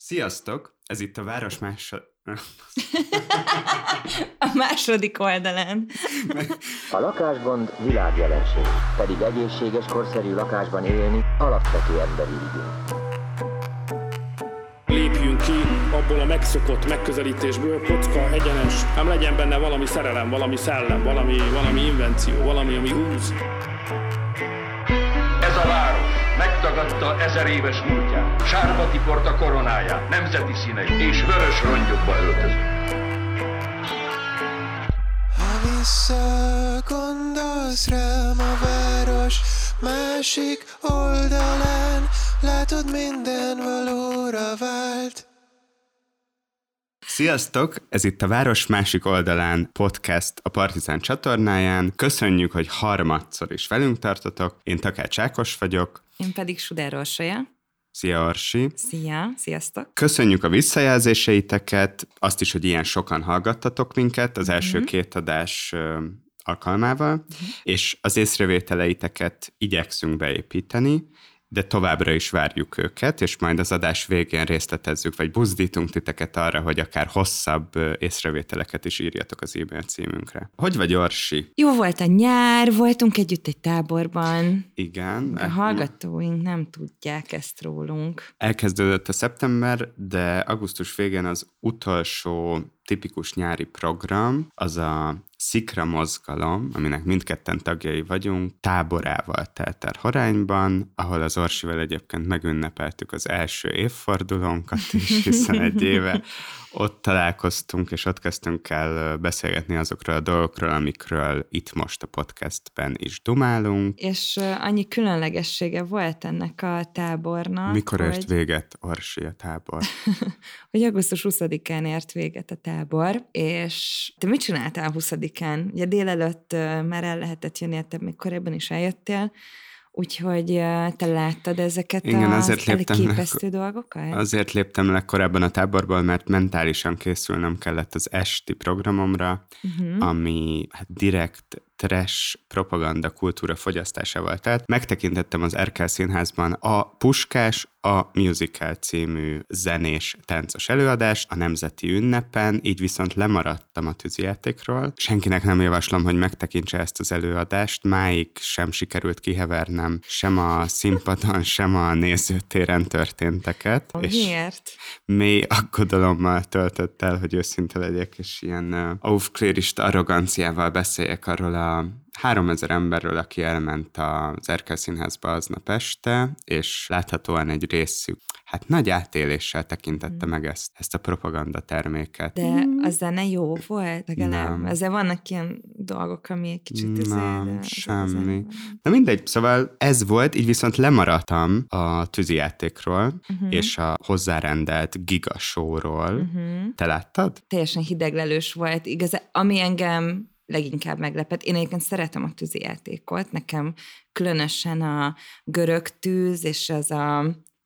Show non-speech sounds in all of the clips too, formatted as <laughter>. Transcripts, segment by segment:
Sziasztok! Ez itt a Város más... <laughs> A második oldalán. <laughs> A lakásgond világjelenség, pedig egészséges, korszerű lakásban élni alapvető emberi igény. lépjünk ki abból a megszokott megközelítésből, kocka, egyenes, nem legyen benne valami szerelem, valami szellem, valami, valami invenció, valami, ami húz. Ez a város megtagadta ezer éves múltját, sárba tiporta koronáját, nemzeti színeit és vörös rongyokba öltözött. Ha visszagondolsz rám a város másik oldalán, látod minden valóra vált. Sziasztok! Ez itt a Város másik oldalán podcast a Partizán csatornáján. Köszönjük, hogy harmadszor is velünk tartotok. Én Takács Ákos vagyok. Én pedig Sudár Orsolya. Szia, Orsi! Szia, sziasztok! Köszönjük a visszajelzéseiteket, azt is, hogy ilyen sokan hallgattatok minket az első Mhm. két adás alkalmával, és az észrevételeiteket igyekszünk beépíteni, de továbbra is várjuk őket, és majd az adás végén részletezzük, vagy buzdítunk titeket arra, hogy akár hosszabb észrevételeket is írjatok az e-mail címünkre. Hogy vagy, Orsi? Jó volt a nyár, voltunk együtt egy táborban. Igen. A hallgatóink nem tudják ezt rólunk. Elkezdődött a szeptember, de augusztus végén az utolsó tipikus nyári program, az a Szikra mozgalom, aminek mindketten tagjai vagyunk, táborával telt el Horányban, ahol az Orsival egyébként megünnepeltük az első évfordulónkat is, hiszen egy éve <laughs> ott találkoztunk, és ott kezdtünk el beszélgetni azokról a dolgokról, amikről itt most a podcastben is dumálunk. És annyi különlegessége volt ennek a tábornak, Mikor ért hogy, véget Orsi a tábor? <laughs> hogy augusztus 20-án ért véget a tábor, és te mit csináltál 20-án? Ugye délelőtt már el lehetett jönni, te még korábban is eljöttél, úgyhogy te láttad ezeket Igen, a azért léptem le- dolgokat? Azért léptem le korábban a táborból, mert mentálisan készülnem kellett az esti programomra, Uh-huh. ami hát direkt trash propaganda kultúra fogyasztásával telt. Megtekintettem az Erkel Színházban a Puskás, a Musical című zenés táncos előadást a Nemzeti Ünnepen, így viszont lemaradtam a tűzijátékról. Senkinek nem javaslom, hogy megtekintse ezt az előadást, máig sem sikerült kihevernem sem a színpadon, <laughs> sem a nézőtéren történteket. Miért? mély aggodalommal töltött el, hogy őszinte legyek, és ilyen uh, aufklérista arroganciával beszéljek arról a 3000 emberről, aki elment az Erkel Színházba aznap este, és láthatóan egy részük, hát nagy átéléssel tekintette meg ezt, ezt a propaganda terméket. De a zene jó volt legalább? Nem. Ezzel vannak ilyen dolgok, ami egy kicsit... Nem, de- de az semmi. Na mindegy, szóval ez volt, így viszont lemaradtam a tűzijátékról, Mhm. és a hozzárendelt gigasóról. Mhm. Te láttad? Teljesen hideglelős volt. Igaz, ami engem leginkább meglepett. Én egyébként szeretem a tűzijátékot, nekem különösen a görög tűz, és az a,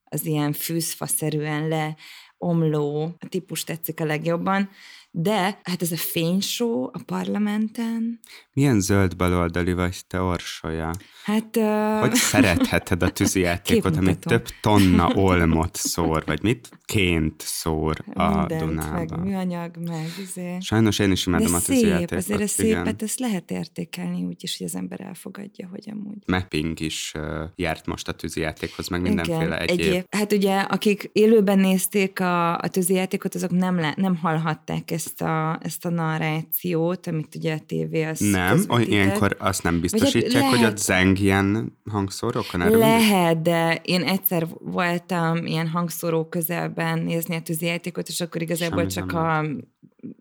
az ilyen fűzfaszerűen leomló típus tetszik a legjobban, de hát ez a fénysó a parlamenten, Milyen zöld baloldali vagy te, Orsolya? hát... Uh, Hogy szeretheted a tűzijátékot, ami Képmutatom. több tonna olmot szór, vagy mit? Ként szór a mindent, meg Dunában. műanyag, meg izé. Sajnos én is imádom De a szép, tűzijátékot. azért a igen. szépet, ezt lehet értékelni úgy is, hogy az ember elfogadja, hogy amúgy. Mapping is uh, járt most a tűzijátékhoz, meg mindenféle egyéb. egyéb. Hát ugye, akik élőben nézték a, a tűzijátékot, azok nem, lá- nem hallhatták ezt a, ezt a narrációt, amit ugye a tévé az Nem, közvetített. ilyenkor azt nem biztosítják, hogy hát lehet. ott zeng ilyen hangszórókon? Erről Lehet, de én egyszer voltam ilyen hangszóró közelben nézni a tűzijátékot, és akkor igazából Semmi csak a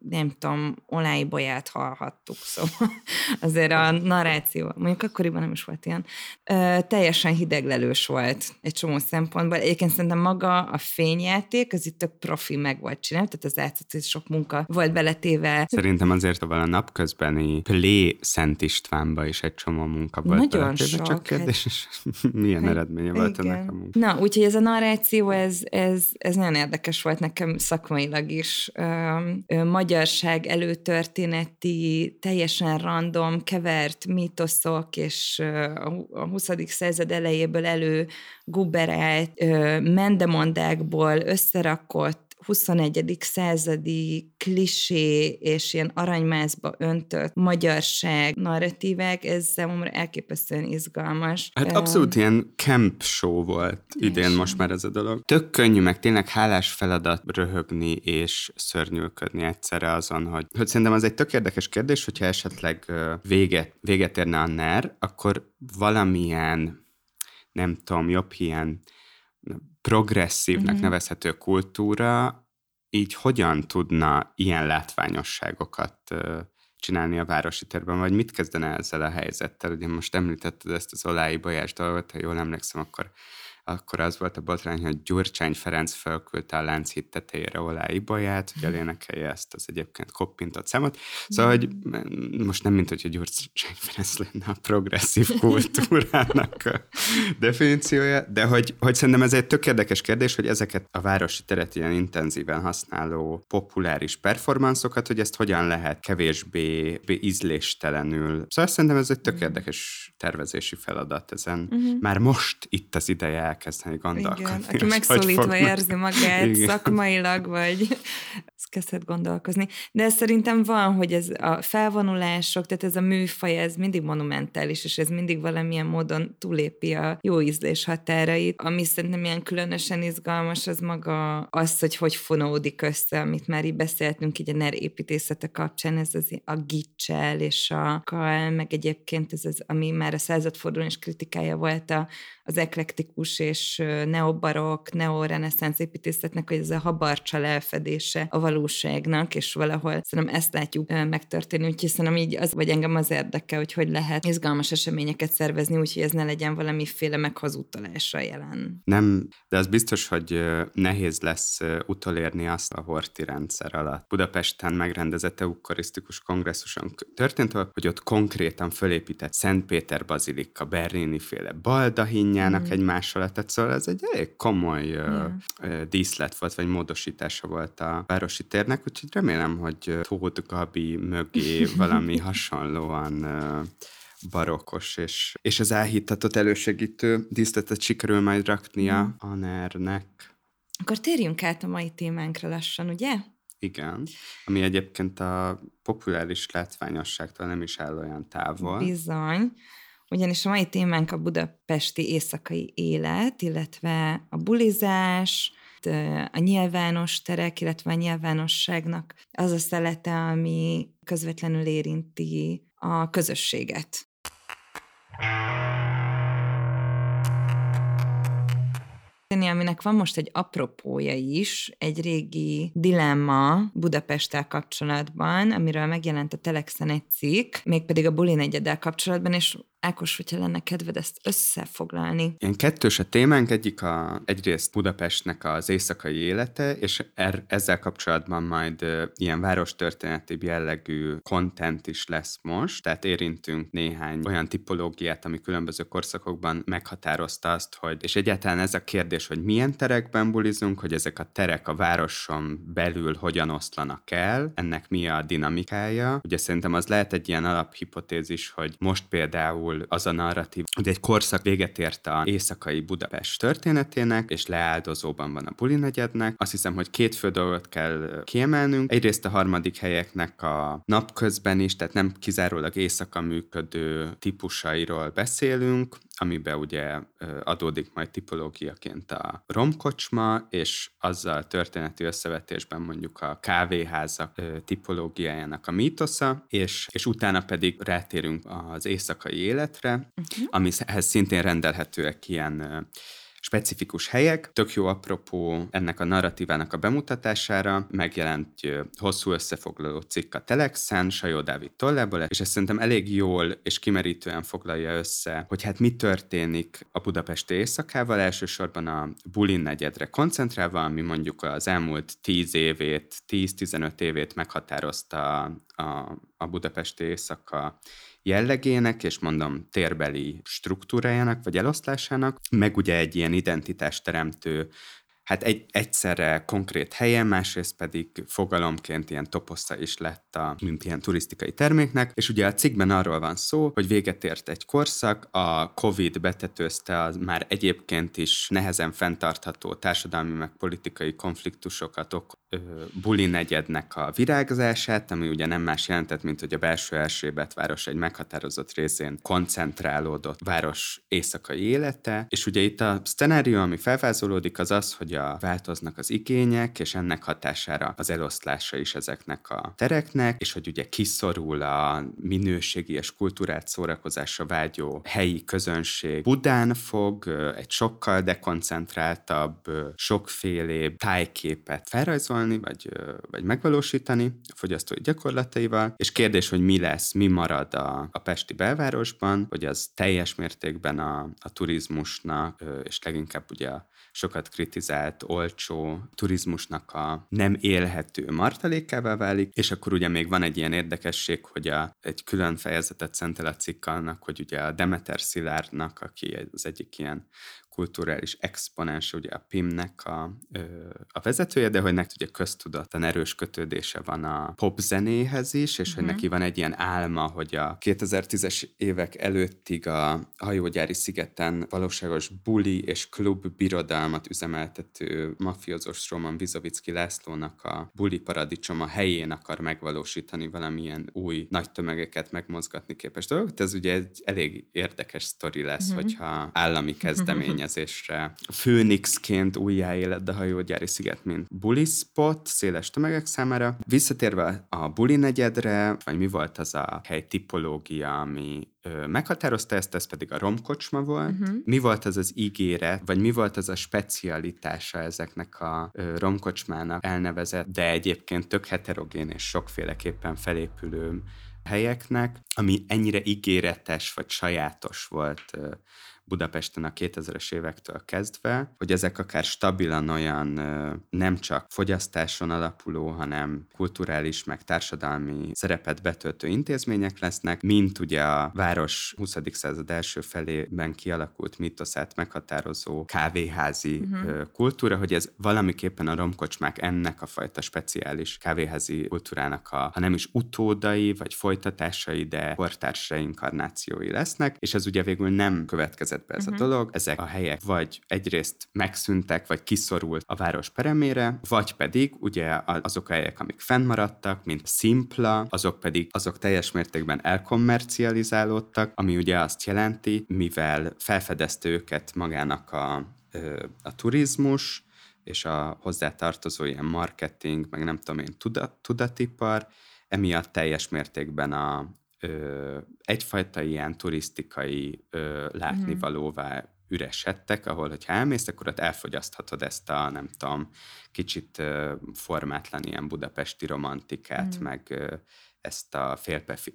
nem tudom, olajbolyát hallhattuk, szóval <laughs> azért a narráció, mondjuk akkoriban nem is volt ilyen, ö, teljesen hideglelős volt egy csomó szempontból. Egyébként szerintem maga a fényjáték, az itt tök profi meg volt csinálva, tehát az hogy sok munka volt beletéve. Szerintem azért a napközbeni Plé Szent Istvánba is egy csomó munka volt. Nagyon beletéve, sok, Csak kérdés, <laughs> milyen Hát, eredménye volt igen. ennek a munka. Na, úgyhogy ez a narráció, ez, ez, ez nagyon érdekes volt nekem szakmailag is. Ö, ö, magyarság előtörténeti, teljesen random, kevert mítoszok és a 20. század elejéből elő guberált mendemondákból összerakott 21. századi klisé és ilyen aranymászba öntött magyarság narratívek, ez számomra elképesztően izgalmas. Hát abszolút ilyen camp show volt idén és most már ez a dolog. Tök könnyű, meg tényleg hálás feladat röhögni és szörnyűködni egyszerre azon, hogy, hogy szerintem az egy tök érdekes kérdés, hogyha esetleg véget, véget érne a NER, akkor valamilyen nem tudom, jobb ilyen progresszívnek uh-huh. nevezhető kultúra így hogyan tudna ilyen látványosságokat csinálni a városi térben, vagy mit kezdene ezzel a helyzettel? Ugye most említetted ezt az Olái Bajás dolgot, ha jól emlékszem, akkor akkor az volt a botrány, hogy Gyurcsány Ferenc felküldte a Lánchíd tetejére Olái Baját, hogy elénekelje ezt az egyébként koppintott számot. Szóval, hogy most nem mint, hogy a Gyurcsány Ferenc lenne a progresszív kultúrának a definíciója, de hogy, hogy szerintem ez egy tök érdekes kérdés, hogy ezeket a városi teret ilyen intenzíven használó populáris performanszokat, hogy ezt hogyan lehet kevésbé ízléstelenül. Szóval szerintem ez egy tök érdekes tervezési feladat ezen. Uh-huh. Már most itt az ideje elkezdeni gondolkodni. Igen, aki megszólítva fognak... érzi magát Igen. szakmailag, vagy <laughs> kezdhet gondolkozni. De szerintem van, hogy ez a felvonulások, tehát ez a műfaj, ez mindig monumentális, és ez mindig valamilyen módon túlépi a jó ízlés határait. Ami szerintem ilyen különösen izgalmas, az maga az, hogy hogy fonódik össze, amit már így beszéltünk így a NER építészete kapcsán, ez az a gicsel és a kal, meg egyébként ez az, ami már a századfordulás kritikája volt a, az eklektikus és neobarok, neoreneszánsz építészetnek, hogy ez a habarcsa lelfedése a valóságnak, és valahol szerintem ezt látjuk megtörténni, úgyhogy szerintem így az, vagy engem az érdekel, hogy hogy lehet izgalmas eseményeket szervezni, úgyhogy ez ne legyen valamiféle meghazudtolásra jelen. Nem, de az biztos, hogy nehéz lesz utolérni azt a horti rendszer alatt. Budapesten megrendezett eukarisztikus kongresszuson történt, hogy ott konkrétan fölépített Szentpéter bazilika, Berlini féle baldahinjának mm. egymás alatt, tehát szóval ez egy elég komoly yeah. díszlet volt, vagy módosítása volt a városi térnek, úgyhogy remélem, hogy Tóth Gabi mögé <laughs> valami hasonlóan barokkos és, és az elhittatott elősegítő díszletet sikerül majd raknia mm. a NER-nek. Akkor térjünk át a mai témánkra lassan, ugye? Igen, ami egyébként a populáris látványosságtól nem is áll olyan távol. Bizony ugyanis a mai témánk a budapesti éjszakai élet, illetve a bulizás, a nyilvános terek, illetve a nyilvánosságnak az a szelete, ami közvetlenül érinti a közösséget. aminek van most egy apropója is, egy régi dilemma Budapesttel kapcsolatban, amiről megjelent a Telexen egy cikk, mégpedig a Bulin egyeddel kapcsolatban, és Ákos, hogyha lenne kedved ezt összefoglalni. Ilyen kettős a témánk, egyik a, egyrészt Budapestnek az éjszakai élete, és er, ezzel kapcsolatban majd ilyen várostörténeti jellegű content is lesz most, tehát érintünk néhány olyan tipológiát, ami különböző korszakokban meghatározta azt, hogy, és egyáltalán ez a kérdés, hogy milyen terekben bulizunk, hogy ezek a terek a városon belül hogyan oszlanak el, ennek mi a dinamikája. Ugye szerintem az lehet egy ilyen alaphipotézis, hogy most például például az a narratív, hogy egy korszak véget ért a éjszakai Budapest történetének, és leáldozóban van a buli negyednek. Azt hiszem, hogy két fő dolgot kell kiemelnünk. Egyrészt a harmadik helyeknek a napközben is, tehát nem kizárólag éjszaka működő típusairól beszélünk, amiben ugye adódik majd tipológiaként a romkocsma, és azzal történeti összevetésben mondjuk a kávéházak tipológiájának a mítosza, és, és utána pedig rátérünk az éjszakai életre, uh-huh. amihez szintén rendelhetőek ilyen specifikus helyek. Tök jó apropó ennek a narratívának a bemutatására, megjelent hosszú összefoglaló cikk a Telexen, Sajó Dávid tollából, és ezt szerintem elég jól és kimerítően foglalja össze, hogy hát mi történik a budapesti éjszakával, elsősorban a Bulin negyedre koncentrálva, ami mondjuk az elmúlt 10 évét, 10-15 évét meghatározta a, a budapesti éjszaka jellegének, és mondom térbeli struktúrájának, vagy eloszlásának, meg ugye egy ilyen identitást teremtő hát egy, egyszerre konkrét helyen, másrészt pedig fogalomként ilyen toposza is lett a, mint ilyen turisztikai terméknek, és ugye a cikkben arról van szó, hogy véget ért egy korszak, a Covid betetőzte az már egyébként is nehezen fenntartható társadalmi meg politikai konfliktusokat ok, ö, buli negyednek a virágzását, ami ugye nem más jelentett, mint hogy a belső Erzsébet város egy meghatározott részén koncentrálódott város éjszakai élete, és ugye itt a szcenárió, ami felvázolódik, az az, hogy a változnak az igények, és ennek hatására az eloszlása is ezeknek a tereknek, és hogy ugye kiszorul a minőségi és kultúrát szórakozásra vágyó helyi közönség. Budán fog egy sokkal dekoncentráltabb, sokféle tájképet felrajzolni, vagy, vagy megvalósítani a fogyasztói gyakorlataival, és kérdés, hogy mi lesz, mi marad a, a Pesti belvárosban, hogy az teljes mértékben a, a turizmusnak, és leginkább ugye a sokat kritizált, olcsó turizmusnak a nem élhető martalékával válik, és akkor ugye még van egy ilyen érdekesség, hogy a, egy külön fejezetet szentel a cikk annak, hogy ugye a Demeter Szilárdnak, aki az egyik ilyen kulturális exponens, ugye a PIM-nek a, a vezetője, de hogy neki ugye köztudatlan erős kötődése van a pop zenéhez is, és uh-huh. hogy mhm. neki van egy ilyen álma, hogy a 2010-es évek előttig a hajógyári szigeten valóságos buli és klub birodalmat üzemeltető mafiózós Roman Vizovicki Lászlónak a buli paradicsoma helyén akar megvalósítani valamilyen új nagy tömegeket megmozgatni képes dolgot. Ez ugye egy elég érdekes sztori lesz, uh-huh. hogyha állami kezdemény kezdeményezésre Főnixként újjáélet a hajógyári sziget, mint buli spot széles tömegek számára. Visszatérve a buli negyedre, vagy mi volt az a hely tipológia, ami ö, meghatározta ezt, ez pedig a romkocsma volt. Uh-huh. Mi volt az az ígéret, vagy mi volt az a specialitása ezeknek a ö, romkocsmának elnevezett, de egyébként tök heterogén és sokféleképpen felépülő helyeknek, ami ennyire ígéretes vagy sajátos volt Budapesten a 2000-es évektől kezdve, hogy ezek akár stabilan olyan nem csak fogyasztáson alapuló, hanem kulturális, meg társadalmi szerepet betöltő intézmények lesznek, mint ugye a város 20. század első felében kialakult mitoszát meghatározó kávéházi uh-huh. kultúra, hogy ez valamiképpen a romkocsmák ennek a fajta speciális kávéházi kultúrának a, ha nem is utódai, vagy folytatásai, de kortárs reinkarnációi lesznek, és ez ugye végül nem következett be ez uh-huh. a mhm. dolog. Ezek a helyek vagy egyrészt megszűntek, vagy kiszorult a város peremére, vagy pedig ugye azok a helyek, amik fennmaradtak, mint Simpla, azok pedig azok teljes mértékben elkommercializálódtak, ami ugye azt jelenti, mivel felfedezte őket magának a, a turizmus, és a hozzátartozó ilyen marketing, meg nem tudom én, tudat, tudatipar, emiatt teljes mértékben a, ö, egyfajta ilyen turisztikai ö, látnivalóvá mm. üresedtek, ahol, hogyha elmész, akkor ott elfogyaszthatod ezt a, nem tudom, kicsit ö, formátlan ilyen budapesti romantikát, mm. meg ö, ezt a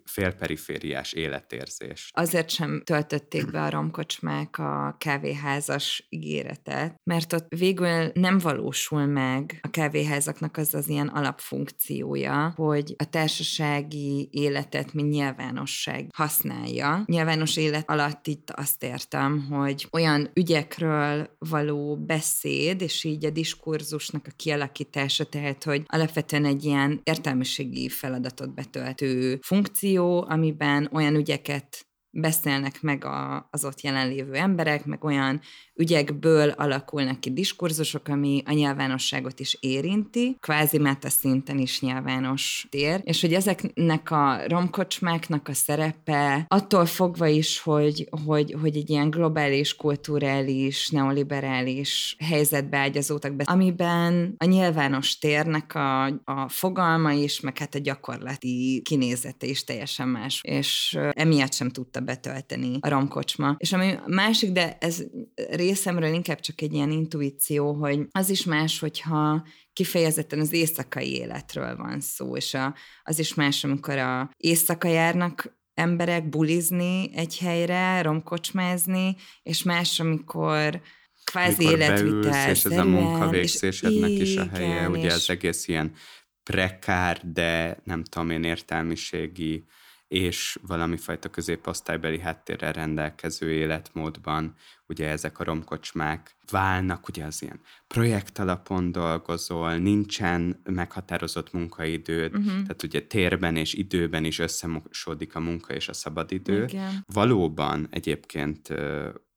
félperifériás életérzést. Azért sem töltötték be a romkocsmák a kávéházas ígéretet, mert ott végül nem valósul meg a kávéházaknak az az ilyen alapfunkciója, hogy a társasági életet, mint nyilvánosság használja. Nyilvános élet alatt itt azt értem, hogy olyan ügyekről való beszéd, és így a diskurzusnak a kialakítása, tehát, hogy alapvetően egy ilyen értelmiségi feladatot betöltött betöltő funkció, amiben olyan ügyeket beszélnek meg a, az ott jelenlévő emberek, meg olyan ügyekből alakulnak ki diskurzusok, ami a nyilvánosságot is érinti, kvázi meta szinten is nyilvános tér, és hogy ezeknek a romkocsmáknak a szerepe attól fogva is, hogy, hogy, hogy egy ilyen globális, kulturális, neoliberális helyzetbe ágyazódtak be, amiben a nyilvános térnek a, a fogalma is, meg hát a gyakorlati kinézete is teljesen más, és emiatt sem tudta betölteni a romkocsma. És ami másik, de ez részemről inkább csak egy ilyen intuíció, hogy az is más, hogyha kifejezetten az éjszakai életről van szó, és a, az is más, amikor a éjszaka járnak emberek bulizni egy helyre, romkocsmázni, és más, amikor kvázi életvitel és ez a munkavégzésednek is a helye, igen, ugye az egész ilyen prekár, de nem tudom én értelmiségi és valami fajta középosztálybeli háttérrel rendelkező életmódban ugye ezek a romkocsmák válnak, ugye az ilyen projekt alapon dolgozol, nincsen meghatározott munkaidőd, uh-huh. tehát ugye térben és időben is összemosódik a munka és a szabadidő. Igen. Valóban egyébként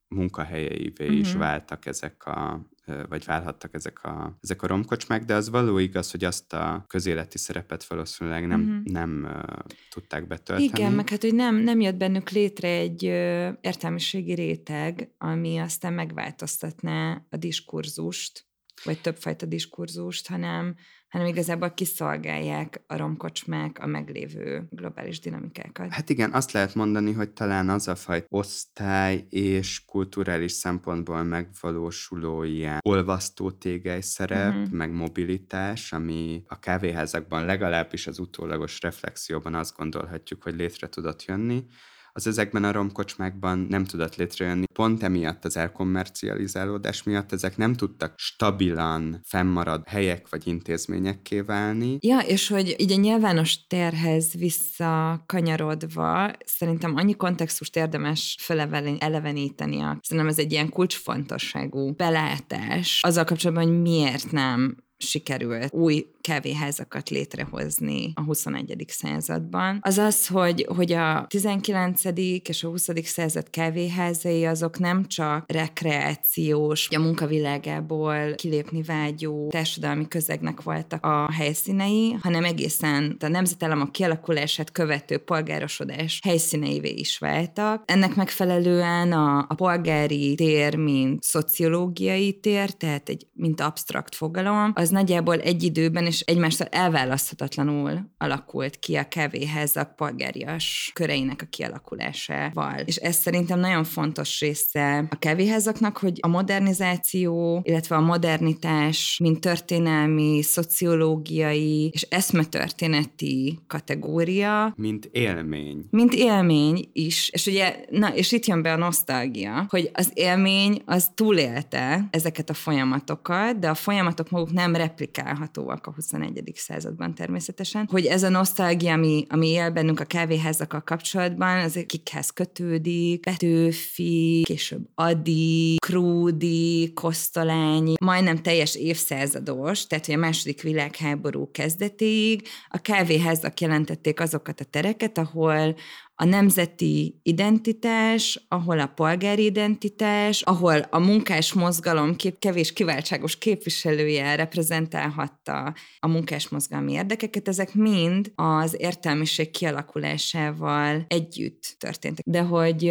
munkahelyeivé uh-huh. is váltak ezek a vagy válhattak ezek a, ezek a romkocsmák, de az való igaz, hogy azt a közéleti szerepet valószínűleg nem, Mhm. nem ö, tudták betölteni. Igen, meg hát, hogy nem, nem jött bennük létre egy ö, értelmiségi réteg, ami aztán megváltoztatná a diskurzust, vagy többfajta diskurzust, hanem, hanem igazából kiszolgálják a romkocsmák a meglévő globális dinamikákat. Hát igen, azt lehet mondani, hogy talán az a fajta osztály és kulturális szempontból megvalósuló ilyen olvasztó tégely szerep, uh-huh. meg mobilitás, ami a kávéházakban legalábbis az utólagos reflexióban azt gondolhatjuk, hogy létre tudott jönni, az ezekben a romkocsmákban nem tudott létrejönni. Pont emiatt az elkommercializálódás miatt ezek nem tudtak stabilan fennmarad helyek vagy intézményekké válni, Ja, és hogy így a nyilvános terhez visszakanyarodva, szerintem annyi kontextust érdemes feleleveníteni. a- Szerintem ez egy ilyen kulcsfontosságú belátás azzal kapcsolatban, hogy miért nem sikerült új kávéházakat létrehozni a 21. században. Az az, hogy, hogy a 19. és a 20. század kávéházai azok nem csak rekreációs, a munkavilágából kilépni vágyó társadalmi közegnek voltak a helyszínei, hanem egészen a nemzetállamok kialakulását követő polgárosodás helyszíneivé is váltak. Ennek megfelelően a, a polgári tér, mint szociológiai tér, tehát egy, mint absztrakt fogalom, az nagyjából egy időben és egymástól elválaszthatatlanul alakult ki a kávéházak polgárias köreinek a kialakulásával. És ez szerintem nagyon fontos része a kávéházaknak, hogy a modernizáció, illetve a modernitás, mint történelmi, szociológiai és eszmetörténeti kategória, mint élmény. mint élmény is, és ugye, na, és itt jön be a nosztalgia, hogy az élmény az túlélte ezeket a folyamatokat, de a folyamatok maguk nem replikálhatóak a 21. században természetesen, hogy ez a nosztalgia, ami, ami él bennünk a kávéházakkal kapcsolatban, az kikhez kötődik, Petőfi, később Adi, Krúdi, Kosztolányi, majdnem teljes évszázados, tehát hogy a második világháború kezdetéig a kávéházak jelentették azokat a tereket, ahol a nemzeti identitás, ahol a polgári identitás, ahol a munkás mozgalom kép, kevés kiváltságos képviselője reprezentálhatta a munkás mozgalmi érdekeket, ezek mind az értelmiség kialakulásával együtt történtek. De hogy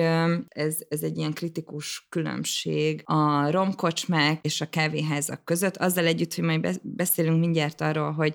ez, ez egy ilyen kritikus különbség a romkocsmák és a kávéházak között, azzal együtt, hogy majd be- beszélünk mindjárt arról, hogy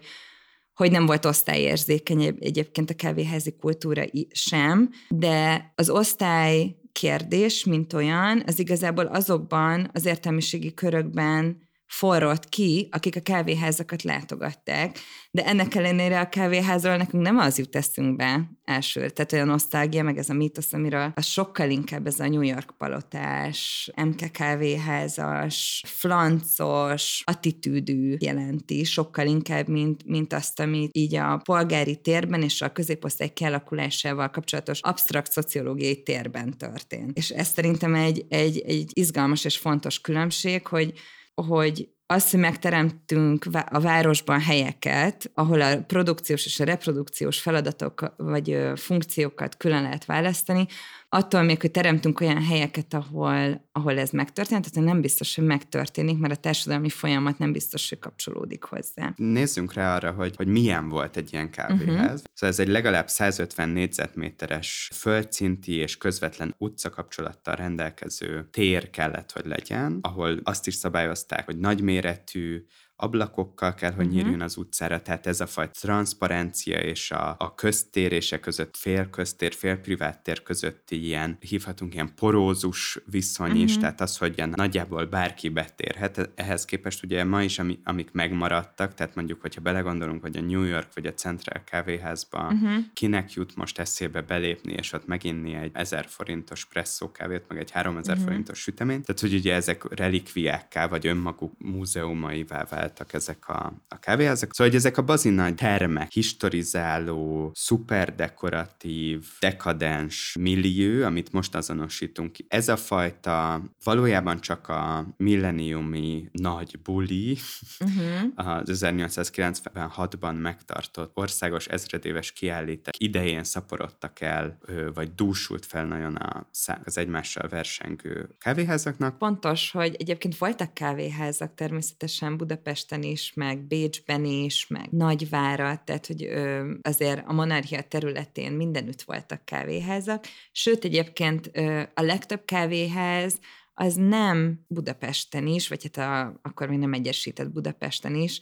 hogy nem volt osztályérzékeny egy- egyébként a kávéházi kultúra sem, de az osztály kérdés, mint olyan, az igazából azokban az értelmiségi körökben forrott ki, akik a kávéházakat látogatták, de ennek ellenére a kávéházról nekünk nem az jut eszünkbe első, tehát olyan nosztalgia, meg ez a mítosz, amiről az sokkal inkább ez a New York palotás, MK kávéházas, flancos, attitűdű jelenti, sokkal inkább, mint, mint azt, amit így a polgári térben és a középosztály kialakulásával kapcsolatos absztrakt szociológiai térben történt. És ez szerintem egy, egy, egy izgalmas és fontos különbség, hogy hogy azt, hogy megteremtünk a városban helyeket, ahol a produkciós és a reprodukciós feladatok vagy funkciókat külön lehet választani, attól még, hogy teremtünk olyan helyeket, ahol, ahol ez megtörtént, tehát nem biztos, hogy megtörténik, mert a társadalmi folyamat nem biztos, hogy kapcsolódik hozzá. Nézzünk rá arra, hogy, hogy milyen volt egy ilyen kávéház. Uh-huh. Szóval ez egy legalább 150 négyzetméteres földszinti és közvetlen utcakapcsolattal rendelkező tér kellett, hogy legyen, ahol azt is szabályozták, hogy nagyméretű, ablakokkal kell, hogy Mhm. nyíljon az utcára, tehát ez a fajta transzparencia és a, a köztérése között, fél köztér, fél privát tér közötti ilyen, hívhatunk ilyen porózus viszony is, Mhm. tehát az, hogy ilyen nagyjából bárki betérhet, ehhez képest ugye ma is, ami, amik megmaradtak, tehát mondjuk, hogyha belegondolunk, hogy a New York vagy a Central kávéházba Mhm. kinek jut most eszébe belépni, és ott meginni egy 1000 forintos presszó kávét, meg egy 3000 Mhm. forintos süteményt, tehát hogy ugye ezek relikviákká, vagy önmaguk múzeumaivá váltak váltak ezek a, a kávéházak. Szóval, hogy ezek a bazin nagy termek, historizáló, szuperdekoratív, dekadens millió, amit most azonosítunk ki. Ez a fajta valójában csak a milleniumi nagy buli, uh-huh. <laughs> az 1896-ban megtartott országos ezredéves kiállítás idején szaporodtak el, vagy dúsult fel nagyon a, az egymással versengő kávéházaknak. Pontos, hogy egyébként voltak kávéházak természetesen Budapesten is, meg Bécsben is, meg Nagyvárat, tehát hogy ö, azért a monarchia területén mindenütt voltak kávéházak, sőt egyébként ö, a legtöbb kávéház az nem Budapesten is, vagy hát a, akkor még nem egyesített Budapesten is,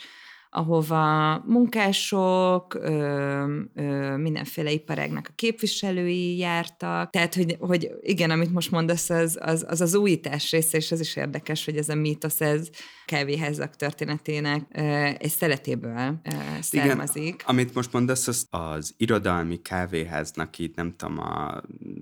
ahova munkások, ö, ö, mindenféle iparágnak a képviselői jártak. Tehát, hogy, hogy igen, amit most mondasz, az az, az az újítás része, és ez is érdekes, hogy ez a mítosz, ez kávéházak történetének ö, egy szeretéből ö, származik. Igen, amit most mondasz, az az irodalmi kávéháznak itt, nem tudom,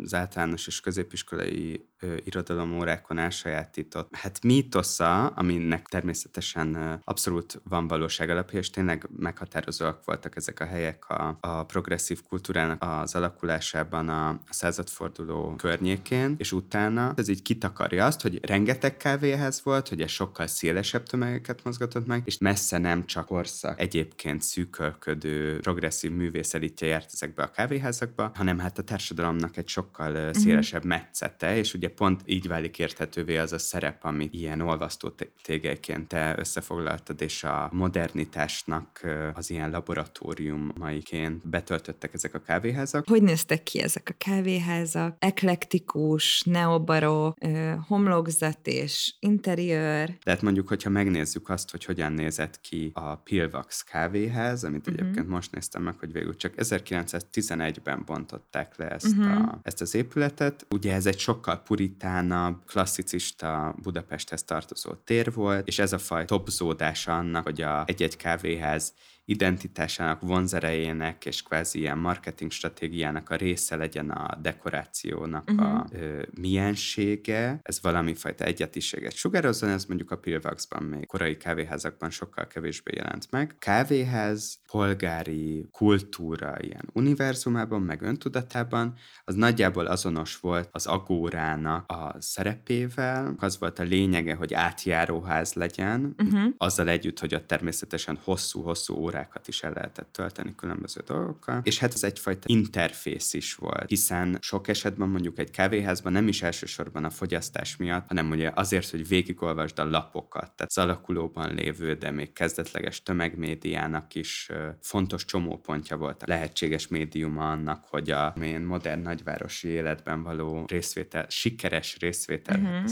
az általános és középiskolai irodalomórákon elsajátított, hát mítosza, aminek természetesen abszolút van valóság alapja, és tényleg meghatározóak voltak ezek a helyek a, a progresszív kultúrának az alakulásában a, a századforduló környékén, és utána ez így kitakarja azt, hogy rengeteg kávéhez volt, hogy ez sokkal szélesebb tömegeket mozgatott meg, és messze nem csak korszak egyébként szűkölködő progresszív művész elitje járt ezekbe a kávéházakba, hanem hát a társadalomnak egy sokkal uh-huh. szélesebb metszete, és ugye pont így válik érthetővé az a szerep, amit ilyen olvasztó tégelyként te összefoglaltad, és a modernitásnak az ilyen laboratóriumaiként betöltöttek ezek a kávéházak. Hogy néztek ki ezek a kávéházak? Eklektikus, neobarok, homlokzat és interiőr. Tehát mondjuk, hogyha megnézzük azt, hogy hogyan nézett ki a Pilvax kávéház, amit uh-huh. egyébként most néztem meg, hogy végül csak 1911-ben bontották le ezt, uh-huh. a, ezt az épületet. Ugye ez egy sokkal puritánabb, klasszicista Budapesthez tartozó tér volt, és ez a faj topzódása annak, hogy a egy-egy kávéház identitásának, vonzerejének és kvázi ilyen marketing stratégiának a része legyen a dekorációnak uh-huh. a mhm. ö, miensége, ez valami fajta egyetiséget sugározzon, ez mondjuk a Pilvaxban még korai kávéházakban sokkal kevésbé jelent meg. Kávéház, polgári kultúra ilyen univerzumában, meg öntudatában, az nagyjából azonos volt az agórának a szerepével, az volt a lényege, hogy átjáróház legyen, uh-huh. azzal együtt, hogy ott természetesen hosszú-hosszú órák órákat is el lehetett tölteni különböző dolgokkal, és hát ez egyfajta interfész is volt, hiszen sok esetben mondjuk egy kávéházban nem is elsősorban a fogyasztás miatt, hanem ugye azért, hogy végigolvasd a lapokat, tehát az alakulóban lévő, de még kezdetleges tömegmédiának is fontos csomópontja volt a lehetséges médiuma annak, hogy a én modern nagyvárosi életben való részvétel, sikeres részvétel uh-huh.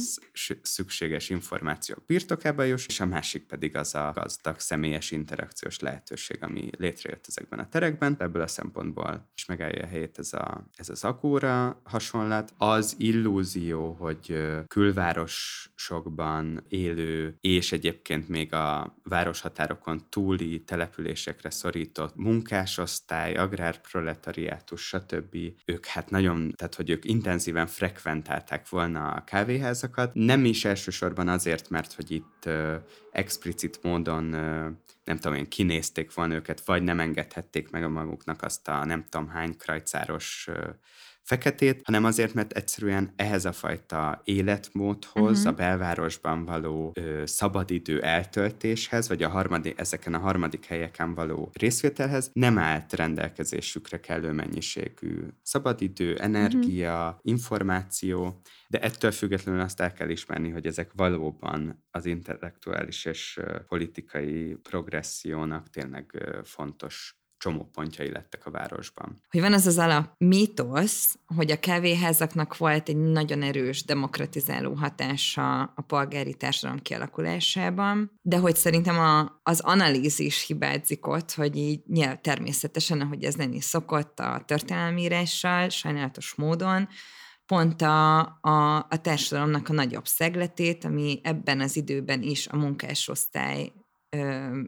szükséges információk birtokába juss, és a másik pedig az a gazdag személyes interakciós lehetőség lehetőség, ami létrejött ezekben a terekben. Ebből a szempontból is megállja a helyét ez, a, ez az akóra hasonlat. Az illúzió, hogy külvárosokban élő, és egyébként még a városhatárokon túli településekre szorított munkásosztály, agrárproletariátus, stb. Ők hát nagyon, tehát hogy ők intenzíven frekventálták volna a kávéházakat. Nem is elsősorban azért, mert hogy itt explicit módon nem tudom én, kinézték volna őket, vagy nem engedhették meg a maguknak azt a nem tudom hány krajcáros feketét, hanem azért, mert egyszerűen ehhez a fajta életmódhoz, uh-huh. a belvárosban való ö, szabadidő eltöltéshez, vagy a harmadik, ezeken a harmadik helyeken való részvételhez nem állt rendelkezésükre kellő mennyiségű szabadidő, energia, uh-huh. információ, de ettől függetlenül azt el kell ismerni, hogy ezek valóban az intellektuális és politikai progressziónak tényleg fontos csomópontjai lettek a városban. Hogy van az az alap mítosz, hogy a kávéházaknak volt egy nagyon erős demokratizáló hatása a polgári társadalom kialakulásában, de hogy szerintem a, az analízis hibázik ott, hogy így nyilván természetesen, ahogy ez lenni szokott a történelmírással, sajnálatos módon, pont a, a, a társadalomnak a nagyobb szegletét, ami ebben az időben is a munkásosztály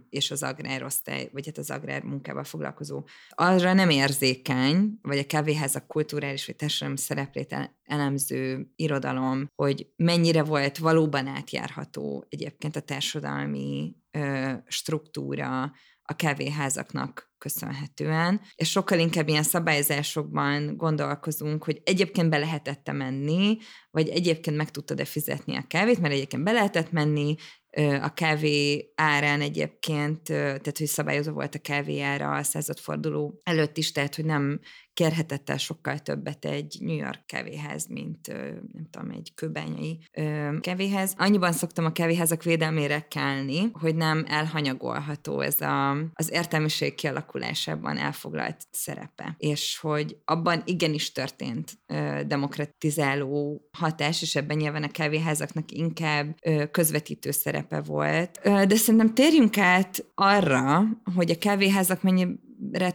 és az agrárosztály, vagy hát az agrár munkával foglalkozó, arra nem érzékeny, vagy a kávéházak kulturális vagy társadalmi szereplét elemző irodalom, hogy mennyire volt valóban átjárható egyébként a társadalmi struktúra a kávéházaknak köszönhetően, és sokkal inkább ilyen szabályzásokban gondolkozunk, hogy egyébként be lehetette menni, vagy egyébként meg tudtad-e fizetni a kávét, mert egyébként be lehetett menni, a kávé árán egyébként, tehát hogy szabályozó volt a kávé ára a századforduló előtt is, tehát hogy nem kérhetett el sokkal többet egy New York kávéház, mint nem tudom, egy kőbányai kávéház. Annyiban szoktam a kávéházak védelmére kelni, hogy nem elhanyagolható ez a, az értelmiség kialakulásában elfoglalt szerepe, és hogy abban igenis történt demokratizáló hatás, és ebben nyilván a kávéházaknak inkább közvetítő szerepe volt. De szerintem térjünk át arra, hogy a kávéházak mennyi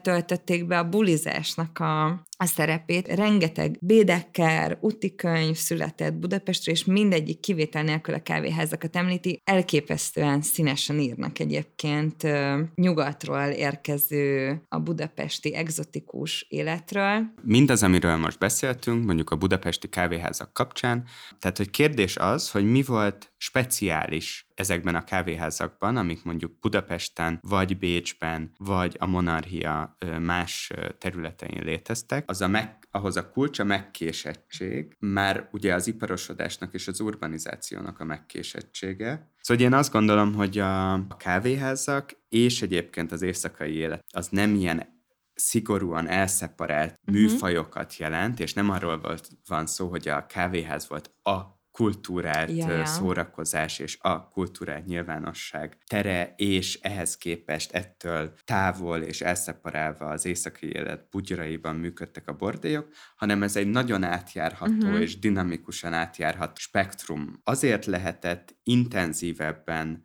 töltötték be a bulizásnak a, a szerepét. Rengeteg bédekker, utikönyv született Budapestre, és mindegyik kivétel nélkül a kávéházakat említi. Elképesztően színesen írnak egyébként nyugatról érkező a budapesti egzotikus életről. Mindaz, amiről most beszéltünk, mondjuk a budapesti kávéházak kapcsán, tehát hogy kérdés az, hogy mi volt speciális ezekben a kávéházakban, amik mondjuk Budapesten, vagy Bécsben, vagy a monarchia más területein léteztek, az a meg, ahhoz a kulcs a megkésettség, már ugye az iparosodásnak és az urbanizációnak a megkésettsége. Szóval én azt gondolom, hogy a kávéházak és egyébként az éjszakai élet az nem ilyen szigorúan elszeparált uh-huh. műfajokat jelent, és nem arról volt, van szó, hogy a kávéház volt a kultúrált ja, ja. szórakozás és a kultúrált nyilvánosság tere, és ehhez képest ettől távol és elszeparálva az északi élet bugyraiban működtek a bordélyok, hanem ez egy nagyon átjárható uh-huh. és dinamikusan átjárható spektrum. Azért lehetett intenzívebben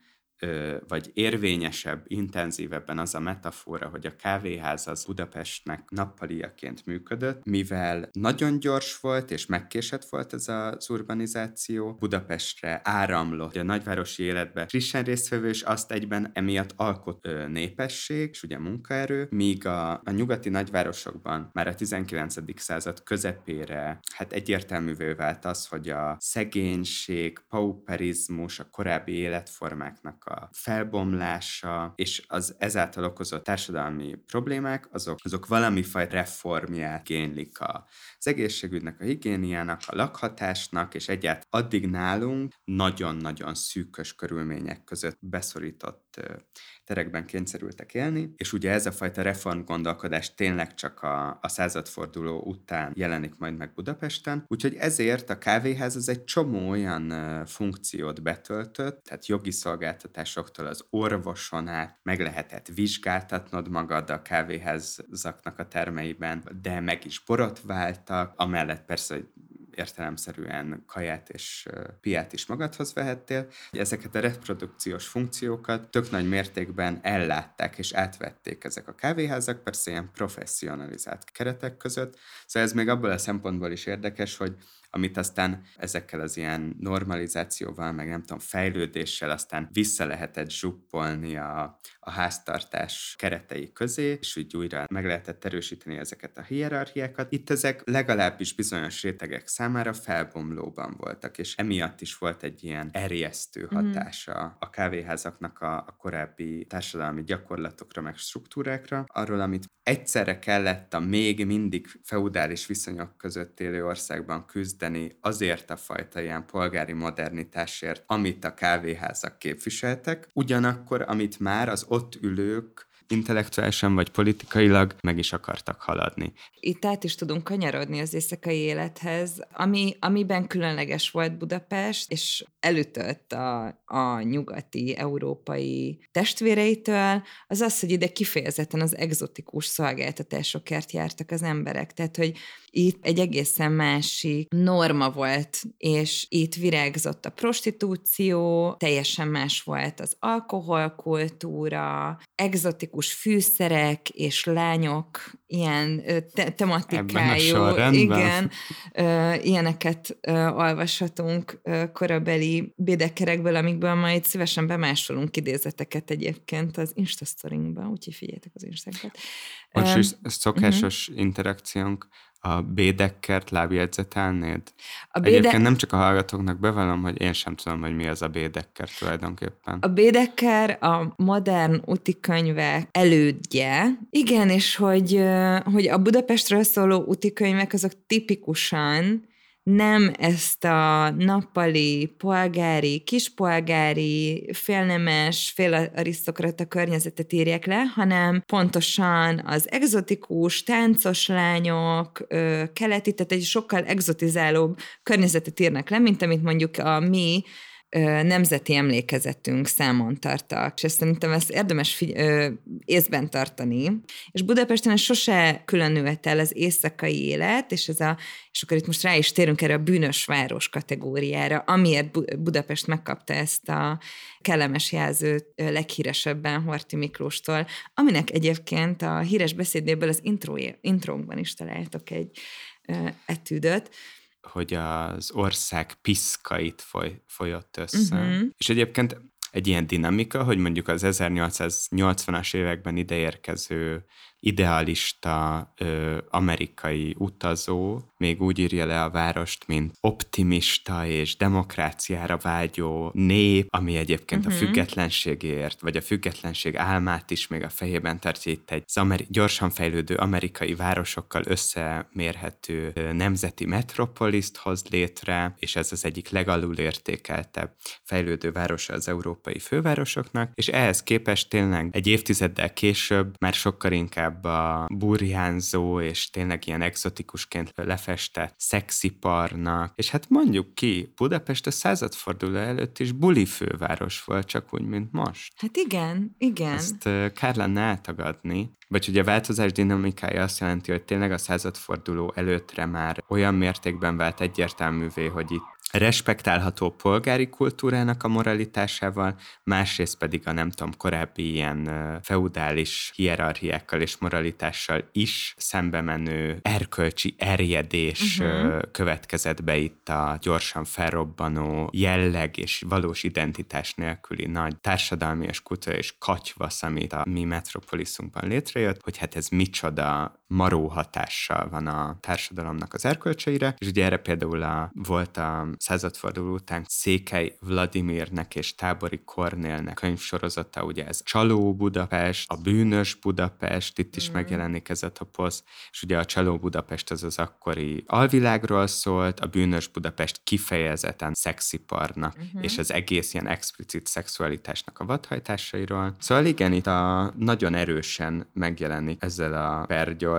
vagy érvényesebb, intenzívebben az a metafora, hogy a kávéház az Budapestnek nappaliaként működött, mivel nagyon gyors volt és megkésett volt ez az urbanizáció, Budapestre áramlott a nagyvárosi életbe frissen résztvevő, és azt egyben emiatt alkot népesség, és ugye munkaerő, míg a, a nyugati nagyvárosokban már a 19. század közepére hát egyértelművé vált az, hogy a szegénység, pauperizmus, a korábbi életformáknak a felbomlása és az ezáltal okozott társadalmi problémák, azok, azok valami fajta reformját génylik az egészségügynek, a higiéniának, a lakhatásnak, és egyáltalán addig nálunk nagyon-nagyon szűkös körülmények között beszorított terekben kényszerültek élni, és ugye ez a fajta reformgondolkodás tényleg csak a, a századforduló után jelenik majd meg Budapesten, úgyhogy ezért a kávéház az egy csomó olyan funkciót betöltött, tehát jogi szolgáltatásoktól az orvoson át meg lehetett vizsgáltatnod magad a kávéházaknak a termeiben, de meg is borotváltak, amellett persze, hogy értelemszerűen kaját és piát is magadhoz vehettél. Ezeket a reprodukciós funkciókat tök nagy mértékben ellátták és átvették ezek a kávéházak, persze ilyen professzionalizált keretek között. Szóval ez még abból a szempontból is érdekes, hogy amit aztán ezekkel az ilyen normalizációval, meg nem tudom, fejlődéssel aztán vissza lehetett zsuppolni a, a háztartás keretei közé, és úgy újra meg lehetett erősíteni ezeket a hierarchiákat. Itt ezek legalábbis bizonyos rétegek számára felbomlóban voltak, és emiatt is volt egy ilyen erjesztő mhm. hatása mm. a kávéházaknak a, a korábbi társadalmi gyakorlatokra, meg struktúrákra, arról, amit egyszerre kellett a még mindig feudális viszonyok között élő országban küzdeni azért a fajta ilyen polgári modernitásért, amit a kávéházak képviseltek, ugyanakkor, amit már az ott ülők intellektuálisan vagy politikailag meg is akartak haladni. Itt át is tudunk kanyarodni az éjszakai élethez, ami, amiben különleges volt Budapest, és elütött a, a nyugati, európai testvéreitől, az az, hogy ide kifejezetten az egzotikus szolgáltatásokért jártak az emberek. Tehát, hogy itt egy egészen másik norma volt, és itt virágzott a prostitúció, teljesen más volt az alkoholkultúra, egzotikus fűszerek és lányok, ilyen te- tematikájú, igen, ö, ilyeneket ö, olvashatunk ö, korabeli bédekerekből, amikből majd szívesen bemásolunk idézeteket egyébként az Instastorynkba, úgyhogy figyeljetek az Instagramot. Most is szokásos uh-huh. interakciónk A Bédekkert lábjegyzetelnéd? A Béde... Béde- Egyébként nem csak a hallgatóknak bevallom, hogy én sem tudom, hogy mi az a Bédekker tulajdonképpen. A Bédeker a modern utikönyvek elődje. Igen, és hogy, hogy a Budapestről szóló utikönyvek azok tipikusan nem ezt a nappali, polgári, kispolgári, félnemes, félarisztokrata környezetet írják le, hanem pontosan az egzotikus, táncos lányok, keleti, tehát egy sokkal egzotizálóbb környezetet írnak le, mint amit mondjuk a mi nemzeti emlékezetünk számon tartak. És ezt szerintem ezt érdemes figy- ö, észben tartani. És Budapesten ez sose különült el az éjszakai élet, és, ez a, és akkor itt most rá is térünk erre a bűnös város kategóriára, amiért Bu- Budapest megkapta ezt a kellemes jelzőt leghíresebben Horti Miklóstól, aminek egyébként a híres beszédéből az intro, intrónkban is találtok egy ö, etűdöt. Hogy az ország piszkait foly, folyott össze. Mhm. És egyébként egy ilyen dinamika, hogy mondjuk az 1880-as években ideérkező idealista ö, amerikai utazó még úgy írja le a várost, mint optimista és demokráciára vágyó nép, ami egyébként uh-huh. a függetlenségért, vagy a függetlenség álmát is még a fejében tartja itt egy ameri- gyorsan fejlődő amerikai városokkal összemérhető ö, nemzeti metropoliszt hoz létre, és ez az egyik legalul értékeltebb fejlődő városa az európai fővárosoknak, és ehhez képest tényleg egy évtizeddel később már sokkal inkább a burjánzó és tényleg ilyen exotikusként lefestett szexiparnak, és hát mondjuk ki, Budapest a századforduló előtt is buli főváros volt, csak úgy, mint most. Hát igen, igen. Ezt kár lenne eltagadni. Vagy hogy a változás dinamikája azt jelenti, hogy tényleg a századforduló előttre már olyan mértékben vált egyértelművé, hogy itt respektálható polgári kultúrának a moralitásával, másrészt pedig a nem tudom, korábbi ilyen feudális hierarchiákkal és moralitással is szembe menő erkölcsi erjedés uh-huh. következett be itt a gyorsan felrobbanó jelleg és valós identitás nélküli nagy társadalmi és kulturális katyvasz, amit a mi metropoliszunkban létrejött, hogy hát ez micsoda maró hatással van a társadalomnak az erkölcseire, és ugye erre például a, volt a századforduló után Székely Vladimirnek és Tábori Kornélnek könyvsorozata, ugye ez Csaló Budapest, a Bűnös Budapest, itt is mm. megjelenik ez a toposz, és ugye a Csaló Budapest az az akkori alvilágról szólt, a Bűnös Budapest kifejezetten szexiparnak, mm-hmm. és az egész ilyen explicit szexualitásnak a vadhajtásairól. Szóval igen, itt a, nagyon erősen megjelenik ezzel a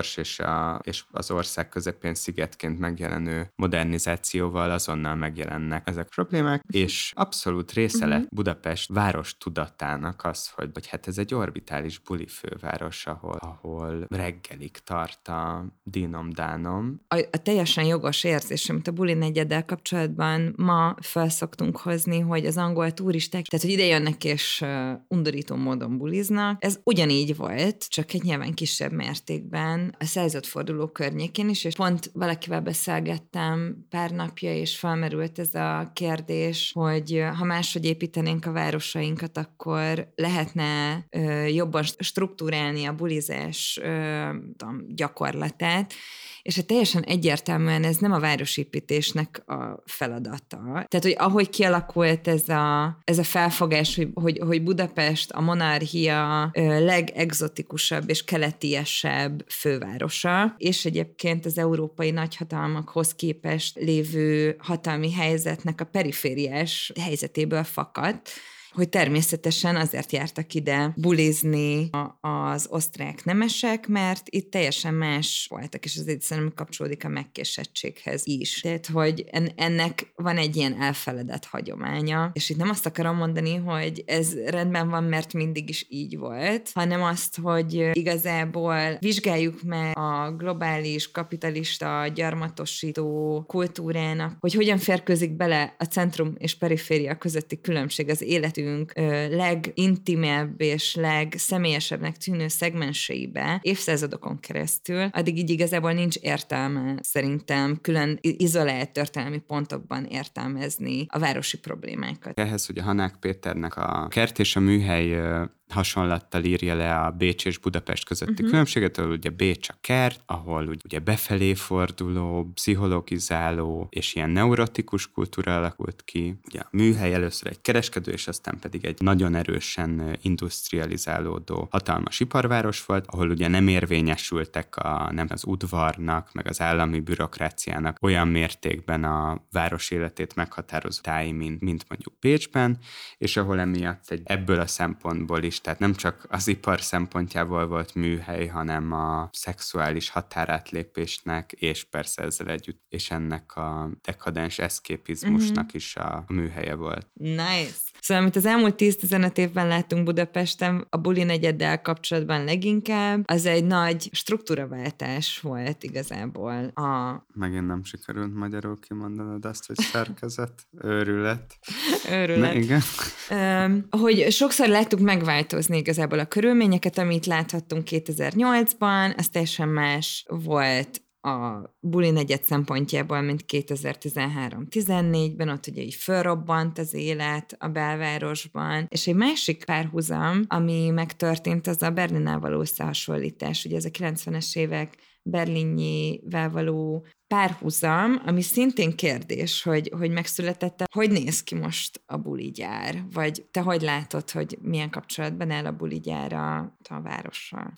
pergyors és, a, és az ország közepén szigetként megjelenő modernizációval azonnal megjelennek ezek a problémák, és abszolút része lett Budapest város tudatának az, hogy, hogy hát ez egy orbitális buli főváros, ahol, ahol reggelig tart a dinom-dánom. a, a teljesen jogos érzés, amit a buli negyeddel kapcsolatban ma felszoktunk hozni, hogy az angol turisták, tehát hogy ide jönnek és undorító módon buliznak, ez ugyanígy volt, csak egy nyilván kisebb mértékben a századforduló környékén is, és pont valakivel beszélgettem pár napja, és felmerült ez a kérdés, hogy ha máshogy építenénk a városainkat, akkor lehetne uh, jobban struktúrálni a bulizás uh, tudom, gyakorlatát, és teljesen egyértelműen ez nem a városépítésnek a feladata. Tehát, hogy ahogy kialakult ez a, ez a felfogás, hogy, hogy, hogy Budapest a monarchia legexotikusabb és keletiesebb fővárosa, és egyébként az európai nagyhatalmakhoz képest lévő hatalmi helyzetnek a perifériás helyzetéből fakadt, hogy természetesen azért jártak ide bulizni az osztrák nemesek, mert itt teljesen más voltak, és ez egyszerűen kapcsolódik a megkésettséghez is. Tehát, hogy en, ennek van egy ilyen elfeledett hagyománya, és itt nem azt akarom mondani, hogy ez rendben van, mert mindig is így volt, hanem azt, hogy igazából vizsgáljuk meg a globális, kapitalista, gyarmatosító kultúrának, hogy hogyan férkőzik bele a centrum és periféria közötti különbség az életünk legintimebb és legszemelyesebbnek tűnő szegmenseibe évszázadokon keresztül, addig így igazából nincs értelme szerintem külön izolált történelmi pontokban értelmezni a városi problémákat. Ehhez, hogy a Hanák Péternek a Kert és a műhely hasonlattal írja le a Bécs és Budapest közötti uh-huh. különbséget, ahol ugye Bécs a kert, ahol ugye befelé forduló, pszichologizáló és ilyen neurotikus kultúra alakult ki. Ugye a műhely először egy kereskedő, és aztán pedig egy nagyon erősen industrializálódó hatalmas iparváros volt, ahol ugye nem érvényesültek a, nem az udvarnak, meg az állami bürokráciának olyan mértékben a város életét meghatározó tái, mint, mint mondjuk Pécsben, és ahol emiatt egy, ebből a szempontból is, tehát nem csak az ipar szempontjából volt műhely, hanem a szexuális határátlépésnek, és persze ezzel együtt, és ennek a dekadens eszképizmusnak Mhm. is a, a műhelye volt. Nice. Szóval, amit az elmúlt 10-15 évben láttunk Budapesten, a buli negyeddel kapcsolatban leginkább, az egy nagy struktúraváltás volt igazából a Megint nem sikerült magyarul kimondanod azt, hogy szerkezet, őrület. <laughs> őrület. Ne, igen. Hogy sokszor láttuk megváltozni igazából a körülményeket, amit láthattunk 2008-ban, az teljesen más volt a buli negyed szempontjából, mint 2013-14-ben, ott ugye így fölrobbant az élet a belvárosban, és egy másik párhuzam, ami megtörtént, az a Berlinnel való összehasonlítás. Ugye ez a 90-es évek berlinnyivel való párhuzam, ami szintén kérdés, hogy, hogy megszületett hogy néz ki most a buligyár? Vagy te hogy látod, hogy milyen kapcsolatban áll a buligyár a, a várossal?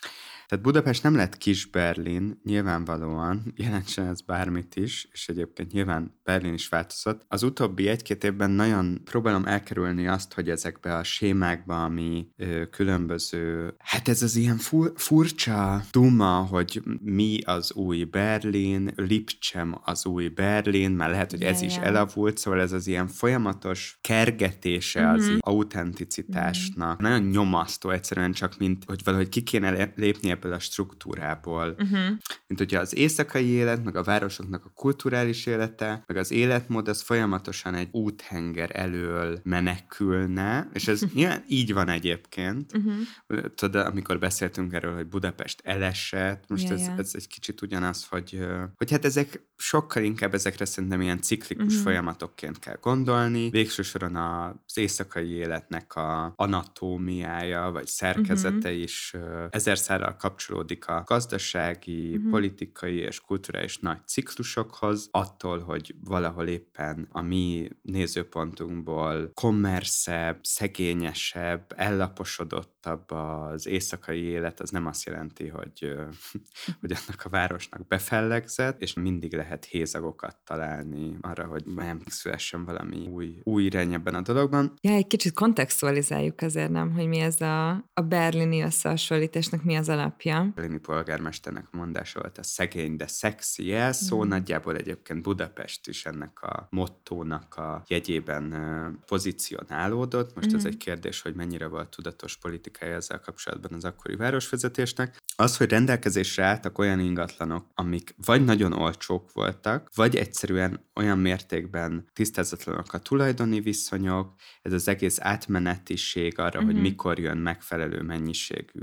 Tehát Budapest nem lett kis Berlin, nyilvánvalóan, jelentsen ez bármit is, és egyébként nyilván Berlin is változott. Az utóbbi egy-két évben nagyon próbálom elkerülni azt, hogy ezekbe a sémákba, ami ö, különböző, hát ez az ilyen fur, furcsa duma, hogy mi az új Berlin, Lipcsem az új Berlin, már lehet, hogy ez Ja, is ja. elavult, szóval ez az ilyen folyamatos kergetése az Mhm. autenticitásnak. Nagyon nyomasztó egyszerűen csak, mint hogy valahogy ki kéne le- lépni ebből a struktúrából. Uh-huh. Mint hogyha az éjszakai élet, meg a városoknak a kulturális élete, meg az életmód, az folyamatosan egy úthenger elől menekülne, és ez <laughs> nyilván így van egyébként. Uh-huh. Tudod, amikor beszéltünk erről, hogy Budapest elesett, most Ja, ez, ja. ez egy kicsit ugyanaz, hogy, hogy hát ezek sokkal inkább ezekre szerintem ilyen ciklikus Mhm. folyamatokként kell gondolni. Végső soron az éjszakai életnek a anatómiája, vagy szerkezete Mhm. is ö, ezer szárral kapcsolódik a gazdasági, Mhm. politikai és kulturális nagy ciklusokhoz, attól, hogy valahol éppen a mi nézőpontunkból kommerszebb, szegényesebb, ellaposodottabb az éjszakai élet, az nem azt jelenti, hogy, <laughs> hogy annak a városnak befellegzett, és mindig lehet hézagokat találni arra, hogy nem szülessen valami új, új irány ebben a dologban. Ja, egy kicsit kontextualizáljuk azért nem, hogy mi ez a, a berlini összehasonlításnak mi az alapja. Berlini polgármesternek a mondása volt a szegény, de szexi jelszó. Mhm. Nagyjából egyébként Budapest is ennek a mottónak a jegyében pozícionálódott. Most ez Mhm. egy kérdés, hogy mennyire volt tudatos politikája ezzel kapcsolatban az akkori városvezetésnek. Az, hogy rendelkezésre álltak olyan ingatlanok, amik vagy nagyon olcsók voltak, vagy egyszerűen olyan mértékben tisztázatlanok a tulajdoni viszonyok, ez az egész átmenetiség arra, hogy Mhm. mikor jön megfelelő mennyiségű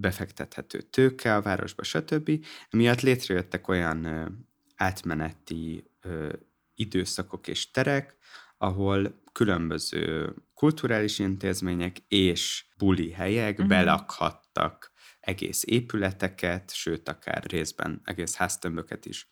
befektethető tőke a városba, stb. Miatt létrejöttek olyan ö, átmeneti ö, időszakok és terek, ahol különböző kulturális intézmények és buli helyek Mhm. belakhattak egész épületeket, sőt, akár részben egész háztömböket is.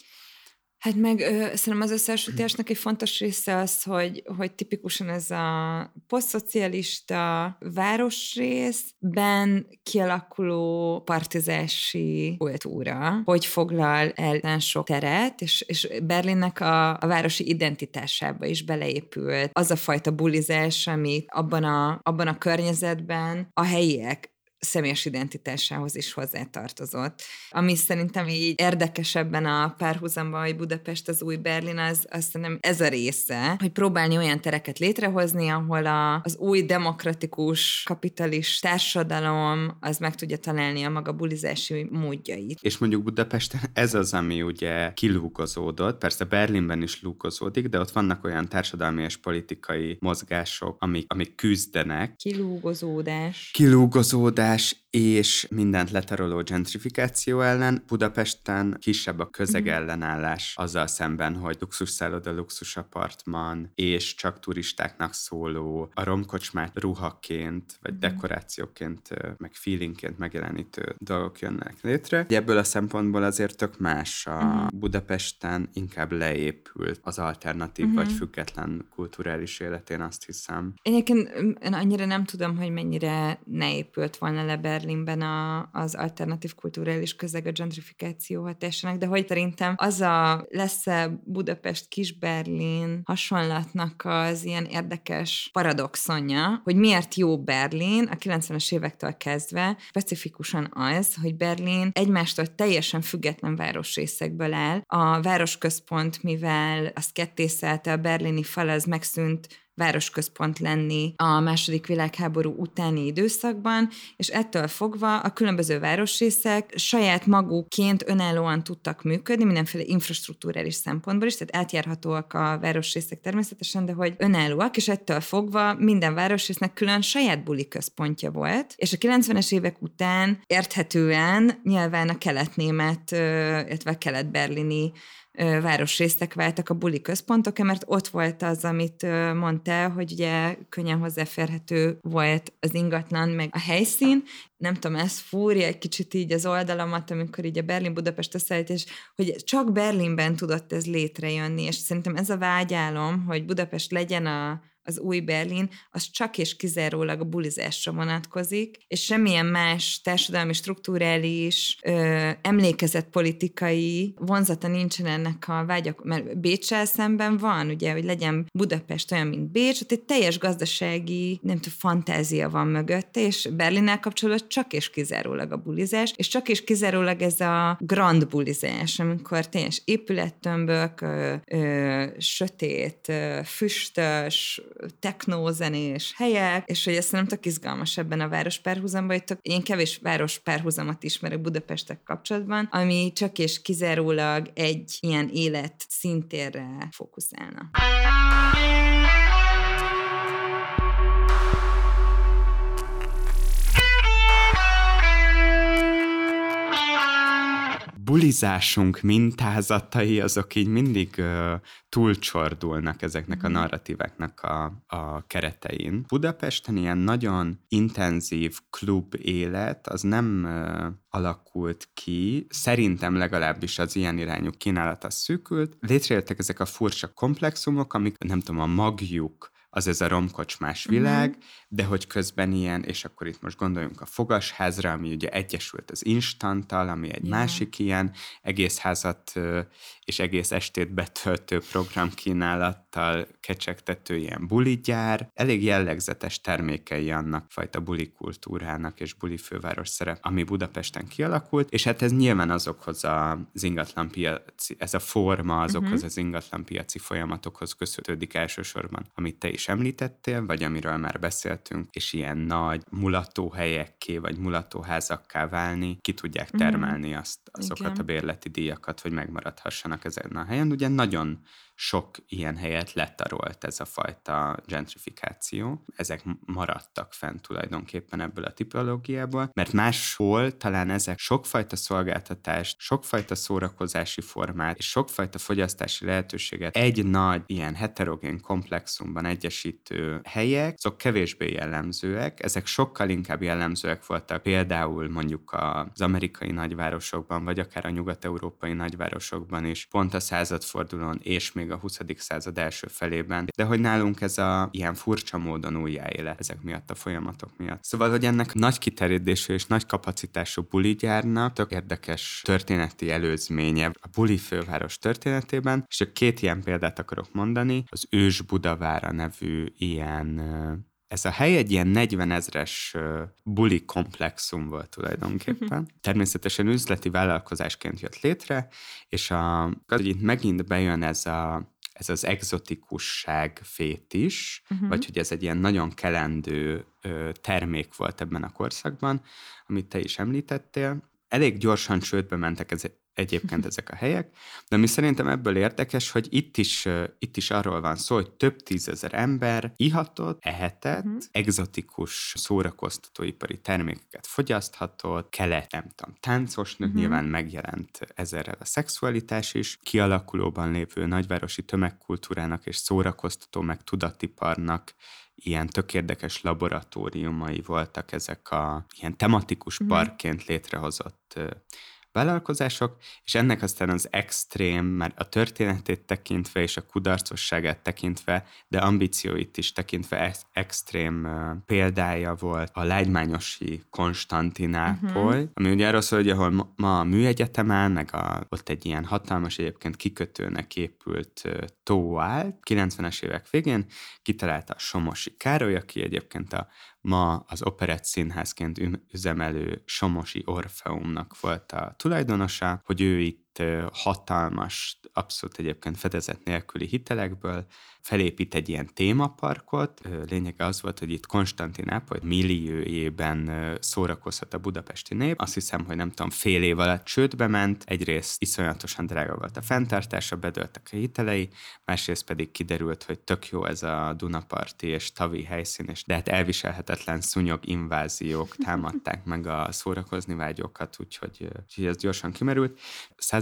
Hát meg ö, szerintem az összehasonlításnak egy fontos része az, hogy, hogy tipikusan ez a posztszocialista városrészben kialakuló partizási kultúra, hogy foglal el sok teret, és, és Berlinnek a, a városi identitásába is beleépült az a fajta bulizás, amit abban a, abban a környezetben a helyiek személyes identitásához is hozzátartozott. Ami szerintem így érdekesebben a párhuzamban, hogy Budapest az új Berlin, az, az szerintem ez a része, hogy próbálni olyan tereket létrehozni, ahol a, az új demokratikus kapitalis társadalom az meg tudja találni a maga bulizási módjait. És mondjuk Budapesten ez az, ami ugye kilúgozódott, persze Berlinben is lúgozódik, de ott vannak olyan társadalmi és politikai mozgások, amik, amik küzdenek. Kilúgozódás. Kilúgozódás, slash és mindent letaroló gentrifikáció ellen. Budapesten kisebb a közeg ellenállás azzal szemben, hogy luxusszálloda, luxus apartman, és csak turistáknak szóló, a romkocsmát ruhaként, vagy dekorációként, ö, meg feelingként megjelenítő dolgok jönnek létre. Ebből a szempontból azért tök más a Budapesten inkább leépült az alternatív vagy független kulturális életén, azt hiszem. Én egyébként mm, én annyira nem tudom, hogy mennyire ne épült volna le Berlinben a, az alternatív kulturális közeg a gentrifikáció hatásának, de hogy szerintem az a lesz-e Budapest Kis-Berlin hasonlatnak az ilyen érdekes paradoxonja, hogy miért jó Berlin a 90-es évektől kezdve, specifikusan az, hogy Berlin egymástól teljesen független városrészekből áll. A városközpont, mivel azt kettészelte, a berlini fal az megszűnt városközpont lenni a második világháború utáni időszakban, és ettől fogva a különböző városrészek saját magukként önállóan tudtak működni, mindenféle infrastruktúrális szempontból is, tehát átjárhatóak a városrészek természetesen, de hogy önállóak, és ettől fogva minden városrésznek külön saját buli központja volt, és a 90-es évek után érthetően nyilván a kelet-német, illetve kelet-berlini városrészek váltak a buli központok, mert ott volt az, amit ö, mondta, hogy ugye könnyen hozzáférhető volt az ingatlan, meg a helyszín. Nem tudom, ez fúrja egy kicsit így az oldalamat, amikor így a Berlin-Budapest összeállítás, hogy csak Berlinben tudott ez létrejönni, és szerintem ez a vágyálom, hogy Budapest legyen a, az új Berlin, az csak és kizárólag a bulizásra vonatkozik, és semmilyen más társadalmi, strukturális, ö, emlékezetpolitikai vonzata nincsen ennek a vágyak, mert Bécsel szemben van, ugye, hogy legyen Budapest olyan, mint Bécs, ott egy teljes gazdasági, nem tudom, fantázia van mögötte, és Berlinnel kapcsolatban csak és kizárólag a bulizás, és csak és kizárólag ez a grand bulizás, amikor teljes épülettömbök, ö, ö, sötét, ö, füstös, technózenés helyek, és hogy ezt nem tök izgalmas ebben a város párhuzamban, hogy tök, én kevés város párhuzamot ismerek Budapestek kapcsolatban, ami csak és kizárólag egy ilyen élet szintérre fókuszálna. Bulizásunk mintázatai azok így mindig uh, túlcsordulnak ezeknek a narratíváknak a, a keretein. Budapesten ilyen nagyon intenzív klub élet az nem uh, alakult ki, szerintem legalábbis az ilyen irányú kínálat az szűkült. Létrejöttek ezek a furcsa komplexumok, amik nem tudom, a magjuk, az ez a romkocsmás világ, uh-huh. de hogy közben ilyen, és akkor itt most gondoljunk a fogasházra, ami ugye egyesült az instanttal, ami egy yeah. másik ilyen egész házat és egész estét betöltő programkínálattal kecsegtető ilyen buligyár. Elég jellegzetes termékei annak fajta buli kultúrának és buli főváros szerep, ami Budapesten kialakult, és hát ez nyilván azokhoz az ingatlan piaci, ez a forma azokhoz uh-huh. az ingatlan piaci folyamatokhoz köszönődik elsősorban, amit te is említettél, vagy amiről már beszéltünk, és ilyen nagy mulatóhelyekké, vagy mulatóházakká válni, ki tudják termelni azt, azokat Igen. a bérleti díjakat, hogy megmaradhassanak ezen a helyen. Ugye nagyon sok ilyen helyet letarolt ez a fajta gentrifikáció. Ezek maradtak fent tulajdonképpen ebből a tipológiából, mert máshol talán ezek sokfajta szolgáltatást, sokfajta szórakozási formát és sokfajta fogyasztási lehetőséget egy nagy ilyen heterogén komplexumban egyesítő helyek, azok kevésbé jellemzőek, ezek sokkal inkább jellemzőek voltak például mondjuk az amerikai nagyvárosokban, vagy akár a nyugat-európai nagyvárosokban is, pont a századfordulón és még még a 20. század első felében, de hogy nálunk ez a ilyen furcsa módon újjáélet ezek miatt a folyamatok miatt. Szóval, hogy ennek nagy kiterjedésű és nagy kapacitású buligyárnak tök érdekes történeti előzménye a buli főváros történetében, és csak két ilyen példát akarok mondani. Az Ős Budavára nevű ilyen ez a hely egy ilyen 40 ezres buli komplexum volt tulajdonképpen. Természetesen üzleti vállalkozásként jött létre, és a, az, hogy itt megint bejön ez a ez az exotikusság fétis, uh-huh. vagy hogy ez egy ilyen nagyon kelendő ö, termék volt ebben a korszakban, amit te is említettél. Elég gyorsan csődbe mentek ez, egyébként ezek a helyek, de ami szerintem ebből érdekes, hogy itt is, itt is arról van szó, hogy több tízezer ember ihatott, ehetett, uh-huh. egzotikus szórakoztatóipari termékeket fogyaszthatott, kelet, nem tudom, táncosnök, uh-huh. nyilván megjelent ezerrel a szexualitás is, kialakulóban lévő nagyvárosi tömegkultúrának és szórakoztató meg tudatiparnak ilyen tök érdekes laboratóriumai voltak ezek a ilyen tematikus mhm. parkként létrehozott vállalkozások, és ennek aztán az extrém, már a történetét tekintve és a kudarcosságát tekintve, de ambícióit is tekintve extrém példája volt a lágymányosi Konstantinápoly, uh-huh. ami ugye arról szól, hogy ahol ma a műegyetemen, meg a, ott egy ilyen hatalmas egyébként kikötőnek épült tó áll, 90-es évek végén kitalálta a Somosi Károly, aki egyébként a ma az Operett Színházként üzemelő Somosi Orfeumnak volt a tulajdonosa, hogy ő itt hatalmas, abszolút egyébként fedezet nélküli hitelekből felépít egy ilyen témaparkot. Lényege az volt, hogy itt Konstantinápoly milliójében szórakozhat a budapesti nép. Azt hiszem, hogy nem tudom, fél év alatt csődbe ment. Egyrészt iszonyatosan drága volt a fenntartása, bedöltek a hitelei, másrészt pedig kiderült, hogy tök jó ez a Dunaparti és tavi helyszín, és de hát elviselhetetlen szúnyog inváziók támadták meg a szórakozni vágyókat, úgyhogy, úgyhogy ez gyorsan kimerült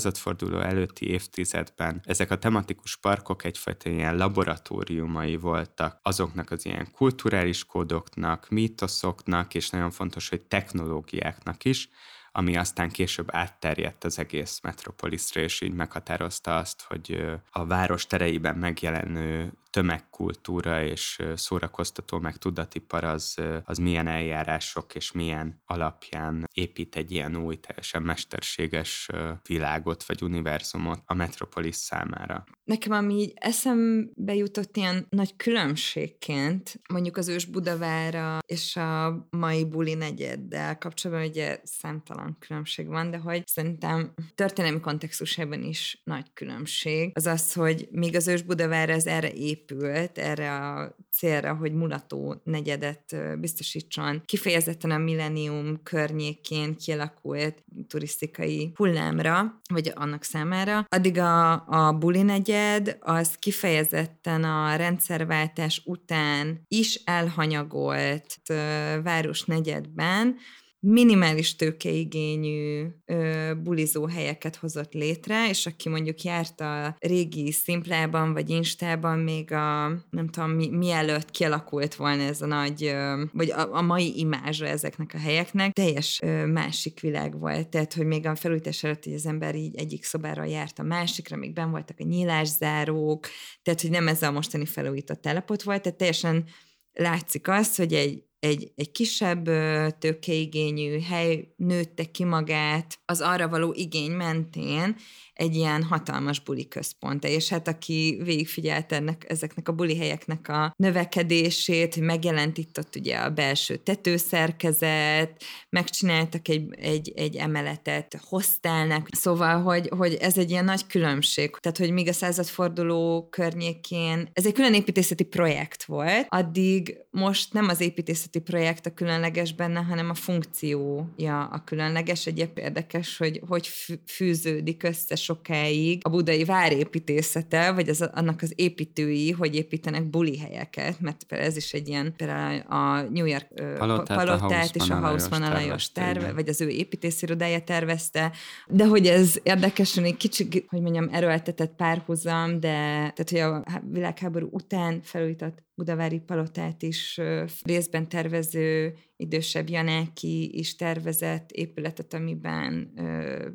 századforduló előtti évtizedben ezek a tematikus parkok egyfajta ilyen laboratóriumai voltak. Azoknak az ilyen kulturális kódoknak, mítoszoknak, és nagyon fontos, hogy technológiáknak is, ami aztán később átterjedt az egész metropoliszra, és így meghatározta azt, hogy a város tereiben megjelenő tömegkultúra és szórakoztató meg tudatipar az, az milyen eljárások és milyen alapján épít egy ilyen új, teljesen mesterséges világot vagy univerzumot a metropolis számára. Nekem ami így eszembe jutott ilyen nagy különbségként, mondjuk az ős Budavára és a mai buli negyeddel kapcsolatban ugye számtalan különbség van, de hogy szerintem történelmi kontextusában is nagy különbség. Az az, hogy még az ős Budavára ez erre épült erre a célra, hogy mulató negyedet biztosítson. Kifejezetten a millennium környékén kialakult turisztikai hullámra, vagy annak számára. Addig a, a buli negyed az kifejezetten a rendszerváltás után is elhanyagolt város negyedben, minimális tőkeigényű ö, bulizó helyeket hozott létre, és aki mondjuk járt a régi szimplában vagy instában még a, nem tudom, mi, mielőtt kialakult volna ez a nagy, ö, vagy a, a mai imázsa ezeknek a helyeknek, teljes ö, másik világ volt. Tehát, hogy még a felújítás előtt hogy az ember így egyik szobára járt a másikra, még ben voltak a nyílászárók, tehát, hogy nem ez a mostani felújított állapot volt, tehát teljesen látszik az, hogy egy egy, egy kisebb tőkeigényű hely nőtte ki magát az arra való igény mentén, egy ilyen hatalmas buli központ. És hát aki végigfigyelt ennek, ezeknek a buli helyeknek a növekedését, megjelent itt ott ugye a belső tetőszerkezet, megcsináltak egy, egy, egy emeletet hostelnek, szóval, hogy, hogy ez egy ilyen nagy különbség. Tehát, hogy még a századforduló környékén, ez egy külön építészeti projekt volt, addig most nem az építészeti projekt a különleges benne, hanem a funkciója a különleges. Egy érdekes, hogy hogy fűződik össze sokáig a budai várépítészete, vagy az, annak az építői, hogy építenek buli helyeket, mert ez is egy ilyen, például a New York palotát, palotát a és a Hausmann Alajos terve, vagy az ő építészirodája tervezte, de hogy ez érdekesen egy kicsit, hogy mondjam, erőltetett párhuzam, de tehát, hogy a világháború után felújított Budavári Palotát is részben tervező idősebb Janáki is tervezett épületet, amiben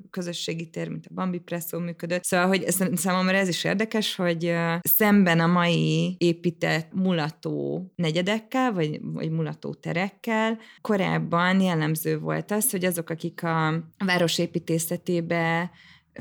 közösségi tér, mint a Bambi Presszó működött. Szóval, hogy számomra ez is érdekes, hogy szemben a mai épített mulató negyedekkel, vagy, vagy mulató terekkel, korábban jellemző volt az, hogy azok, akik a városépítészetébe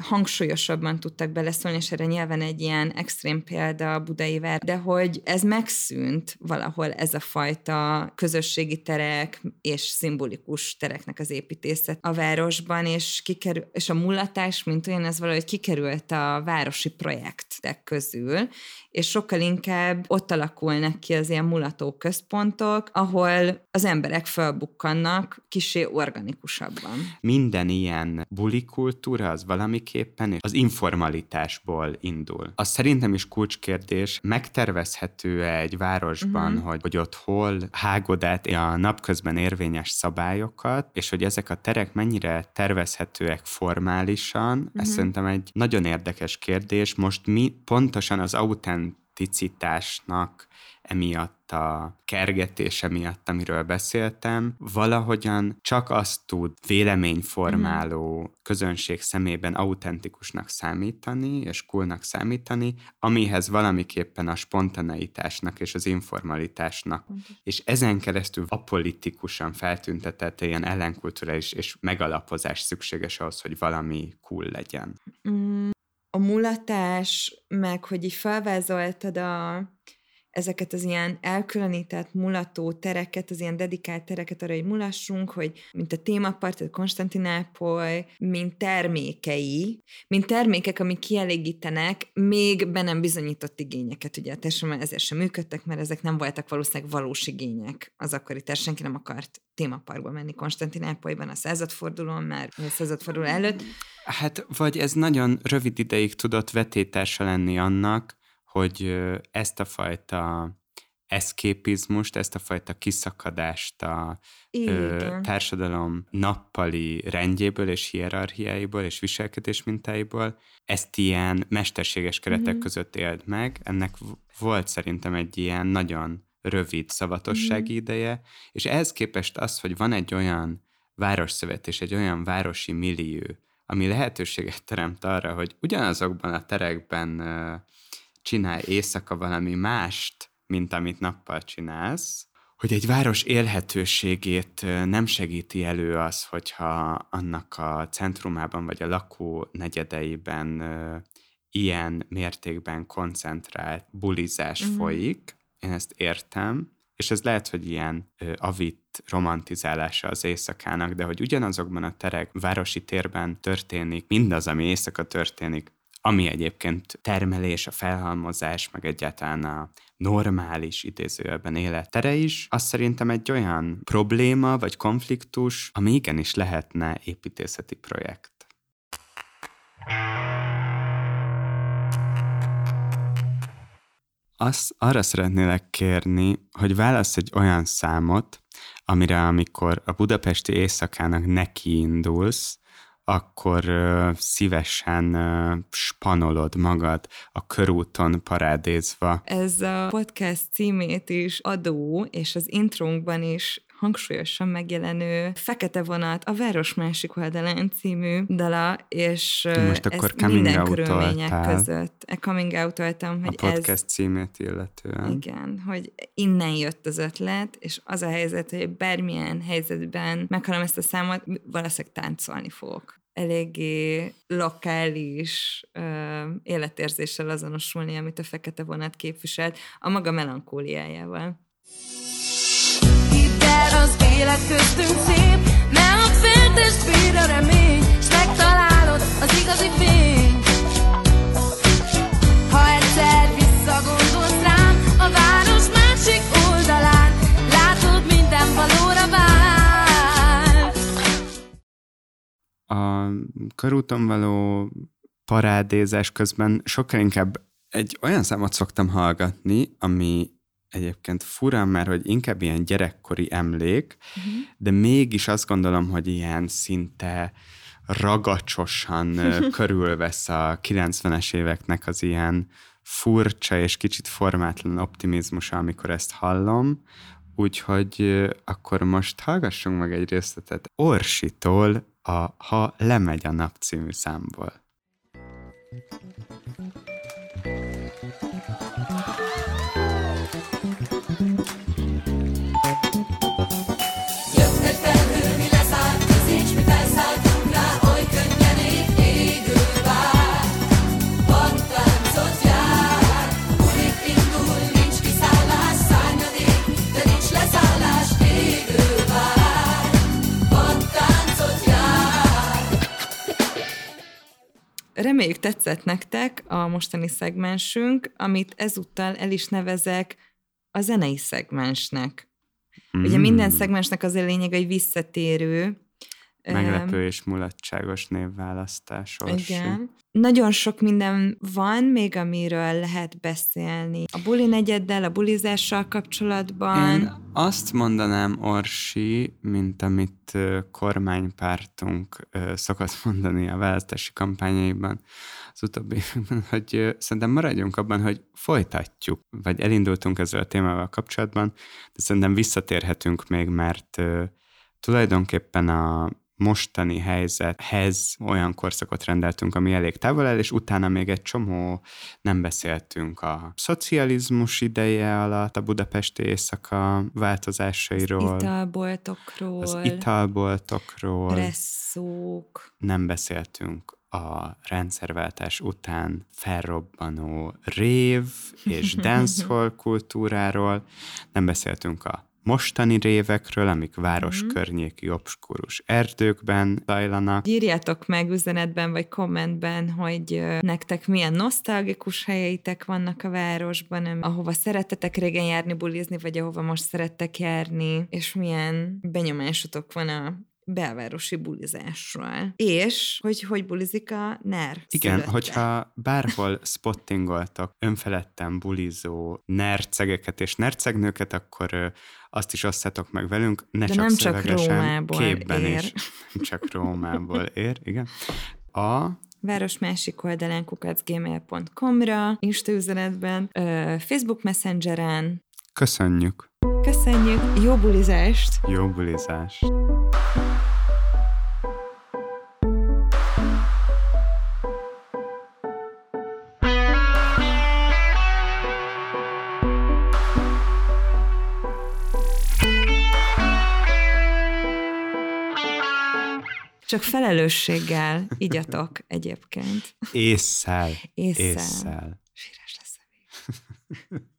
hangsúlyosabban tudtak beleszólni, és erre nyilván egy ilyen extrém példa a budai vár, de hogy ez megszűnt valahol ez a fajta közösségi terek és szimbolikus tereknek az építészet a városban, és, kikerül, és a mulatás, mint olyan, ez valahogy kikerült a városi projektek közül, és sokkal inkább ott alakulnak ki az ilyen mulató központok, ahol az emberek felbukkannak kisé organikusabban. Minden ilyen bulikultúra az valami valamiképpen, az informalitásból indul. Az szerintem is kulcskérdés, megtervezhető egy városban, uh-huh. hogy, hogy ott hol hágod át a napközben érvényes szabályokat, és hogy ezek a terek mennyire tervezhetőek formálisan, uh-huh. ez szerintem egy nagyon érdekes kérdés. Most mi pontosan az autenticitásnak emiatt a kergetése miatt, amiről beszéltem, valahogyan csak azt tud véleményformáló mm. közönség szemében autentikusnak számítani, és coolnak számítani, amihez valamiképpen a spontaneitásnak és az informalitásnak, mm. és ezen keresztül apolitikusan feltüntetett ilyen ellenkulturális és megalapozás szükséges ahhoz, hogy valami cool legyen. Mm. A mulatás, meg hogy így felvázoltad a ezeket az ilyen elkülönített, mulató tereket, az ilyen dedikált tereket arra, hogy mulassunk, hogy mint a témapart, a Konstantinápoly, mint termékei, mint termékek, amik kielégítenek még be nem bizonyított igényeket. Ugye a társadalom ezért sem működtek, mert ezek nem voltak valószínűleg valós igények az akkori társadalom. Senki nem akart témaparkba menni Konstantinápolyban a századfordulón, mert a századforduló előtt. Hát, vagy ez nagyon rövid ideig tudott vetétársa lenni annak, hogy ezt a fajta eszképizmust, ezt a fajta kiszakadást a ö, társadalom nappali rendjéből és hierarchiáiból és viselkedés mintáiból, ezt ilyen mesterséges keretek mm-hmm. között élt meg. Ennek volt szerintem egy ilyen nagyon rövid szavatossági mm-hmm. ideje, és ehhez képest az, hogy van egy olyan városszövet és egy olyan városi millió, ami lehetőséget teremt arra, hogy ugyanazokban a terekben csinálj éjszaka valami mást, mint amit nappal csinálsz, hogy egy város élhetőségét nem segíti elő az, hogyha annak a centrumában vagy a lakó negyedeiben ilyen mértékben koncentrált bulizás mm. folyik. Én ezt értem, és ez lehet, hogy ilyen ö, avit romantizálása az éjszakának, de hogy ugyanazokban a terek, városi térben történik mindaz, ami éjszaka történik, ami egyébként termelés, a felhalmozás, meg egyáltalán a normális idézőjelben élettere is, az szerintem egy olyan probléma vagy konfliktus, ami igenis lehetne építészeti projekt. Azt arra szeretnélek kérni, hogy válasz egy olyan számot, amire amikor a budapesti éjszakának nekiindulsz, akkor szívesen spanolod magad a körúton parádézva. Ez a podcast címét is adó, és az intrónkban is hangsúlyosan megjelenő Fekete vonat a Város másik oldalán című dala, és Most akkor ez minden körülmények között. E coming out hogy a podcast ez, címét illetően. Igen, hogy innen jött az ötlet, és az a helyzet, hogy bármilyen helyzetben meghallom ezt a számot, valószínűleg táncolni fogok eléggé lokális uh, életérzéssel azonosulni, amit a fekete vonat képviselt, a maga melankóliájával. Élet köztünk szép, nem a féltest a remény, s megtalálod az igazi fény. Ha egyszer visszagondolsz rám, a város másik oldalán, látod minden valóra vár. a körúton való parádézás közben sokkal inkább egy olyan számot szoktam hallgatni, ami egyébként fura, mert hogy inkább ilyen gyerekkori emlék, uh-huh. de mégis azt gondolom, hogy ilyen szinte ragacsosan <laughs> körülvesz a 90-es éveknek az ilyen furcsa és kicsit formátlan optimizmusa, amikor ezt hallom, úgyhogy akkor most hallgassunk meg egy részletet Orsitól a Ha lemegy a nap című számból. Reméljük tetszett nektek a mostani szegmensünk, amit ezúttal el is nevezek a zenei szegmensnek. Mm. Ugye minden szegmensnek az a lényeg egy visszatérő Meglepő és mulatságos névválasztás. Orsi. Igen. Nagyon sok minden van még, amiről lehet beszélni. A buli negyeddel, a bulizással kapcsolatban. Én azt mondanám, Orsi, mint amit kormánypártunk szokott mondani a választási kampányaiban az utóbbi években, <laughs> hogy szerintem maradjunk abban, hogy folytatjuk, vagy elindultunk ezzel a témával kapcsolatban, de szerintem visszatérhetünk még, mert tulajdonképpen a mostani helyzethez olyan korszakot rendeltünk, ami elég távol el, és utána még egy csomó nem beszéltünk a szocializmus ideje alatt, a budapesti éjszaka változásairól, Italboltokról, az italboltokról, presszók. nem beszéltünk a rendszerváltás után felrobbanó rév és <laughs> dancehall kultúráról, nem beszéltünk a mostani révekről, amik város Mhm. környéki obskurus erdőkben zajlanak. Írjátok meg üzenetben vagy kommentben, hogy nektek milyen nosztalgikus helyeitek vannak a városban, ahova szerettetek régen járni, bulizni, vagy ahova most szerettek járni, és milyen benyomásotok van a belvárosi bulizásról. És hogy hogy bulizik a NER Igen, szülötte. hogyha bárhol <laughs> spottingoltak önfeledten bulizó nercegeket és nercegnőket, akkor azt is osszátok meg velünk, ne De csak nem csak Rómából képben ér. is. Nem csak Rómából <laughs> ér, igen. A város másik oldalán kukacgmail.com-ra, Insta üzenetben, Facebook Messengeren. köszönjük, Köszönjük, jó bulizást! jó bulizást! Csak felelősséggel igyatok egyébként. Ésszel, Ésszel. ésszel. Síres lesz a. <laughs>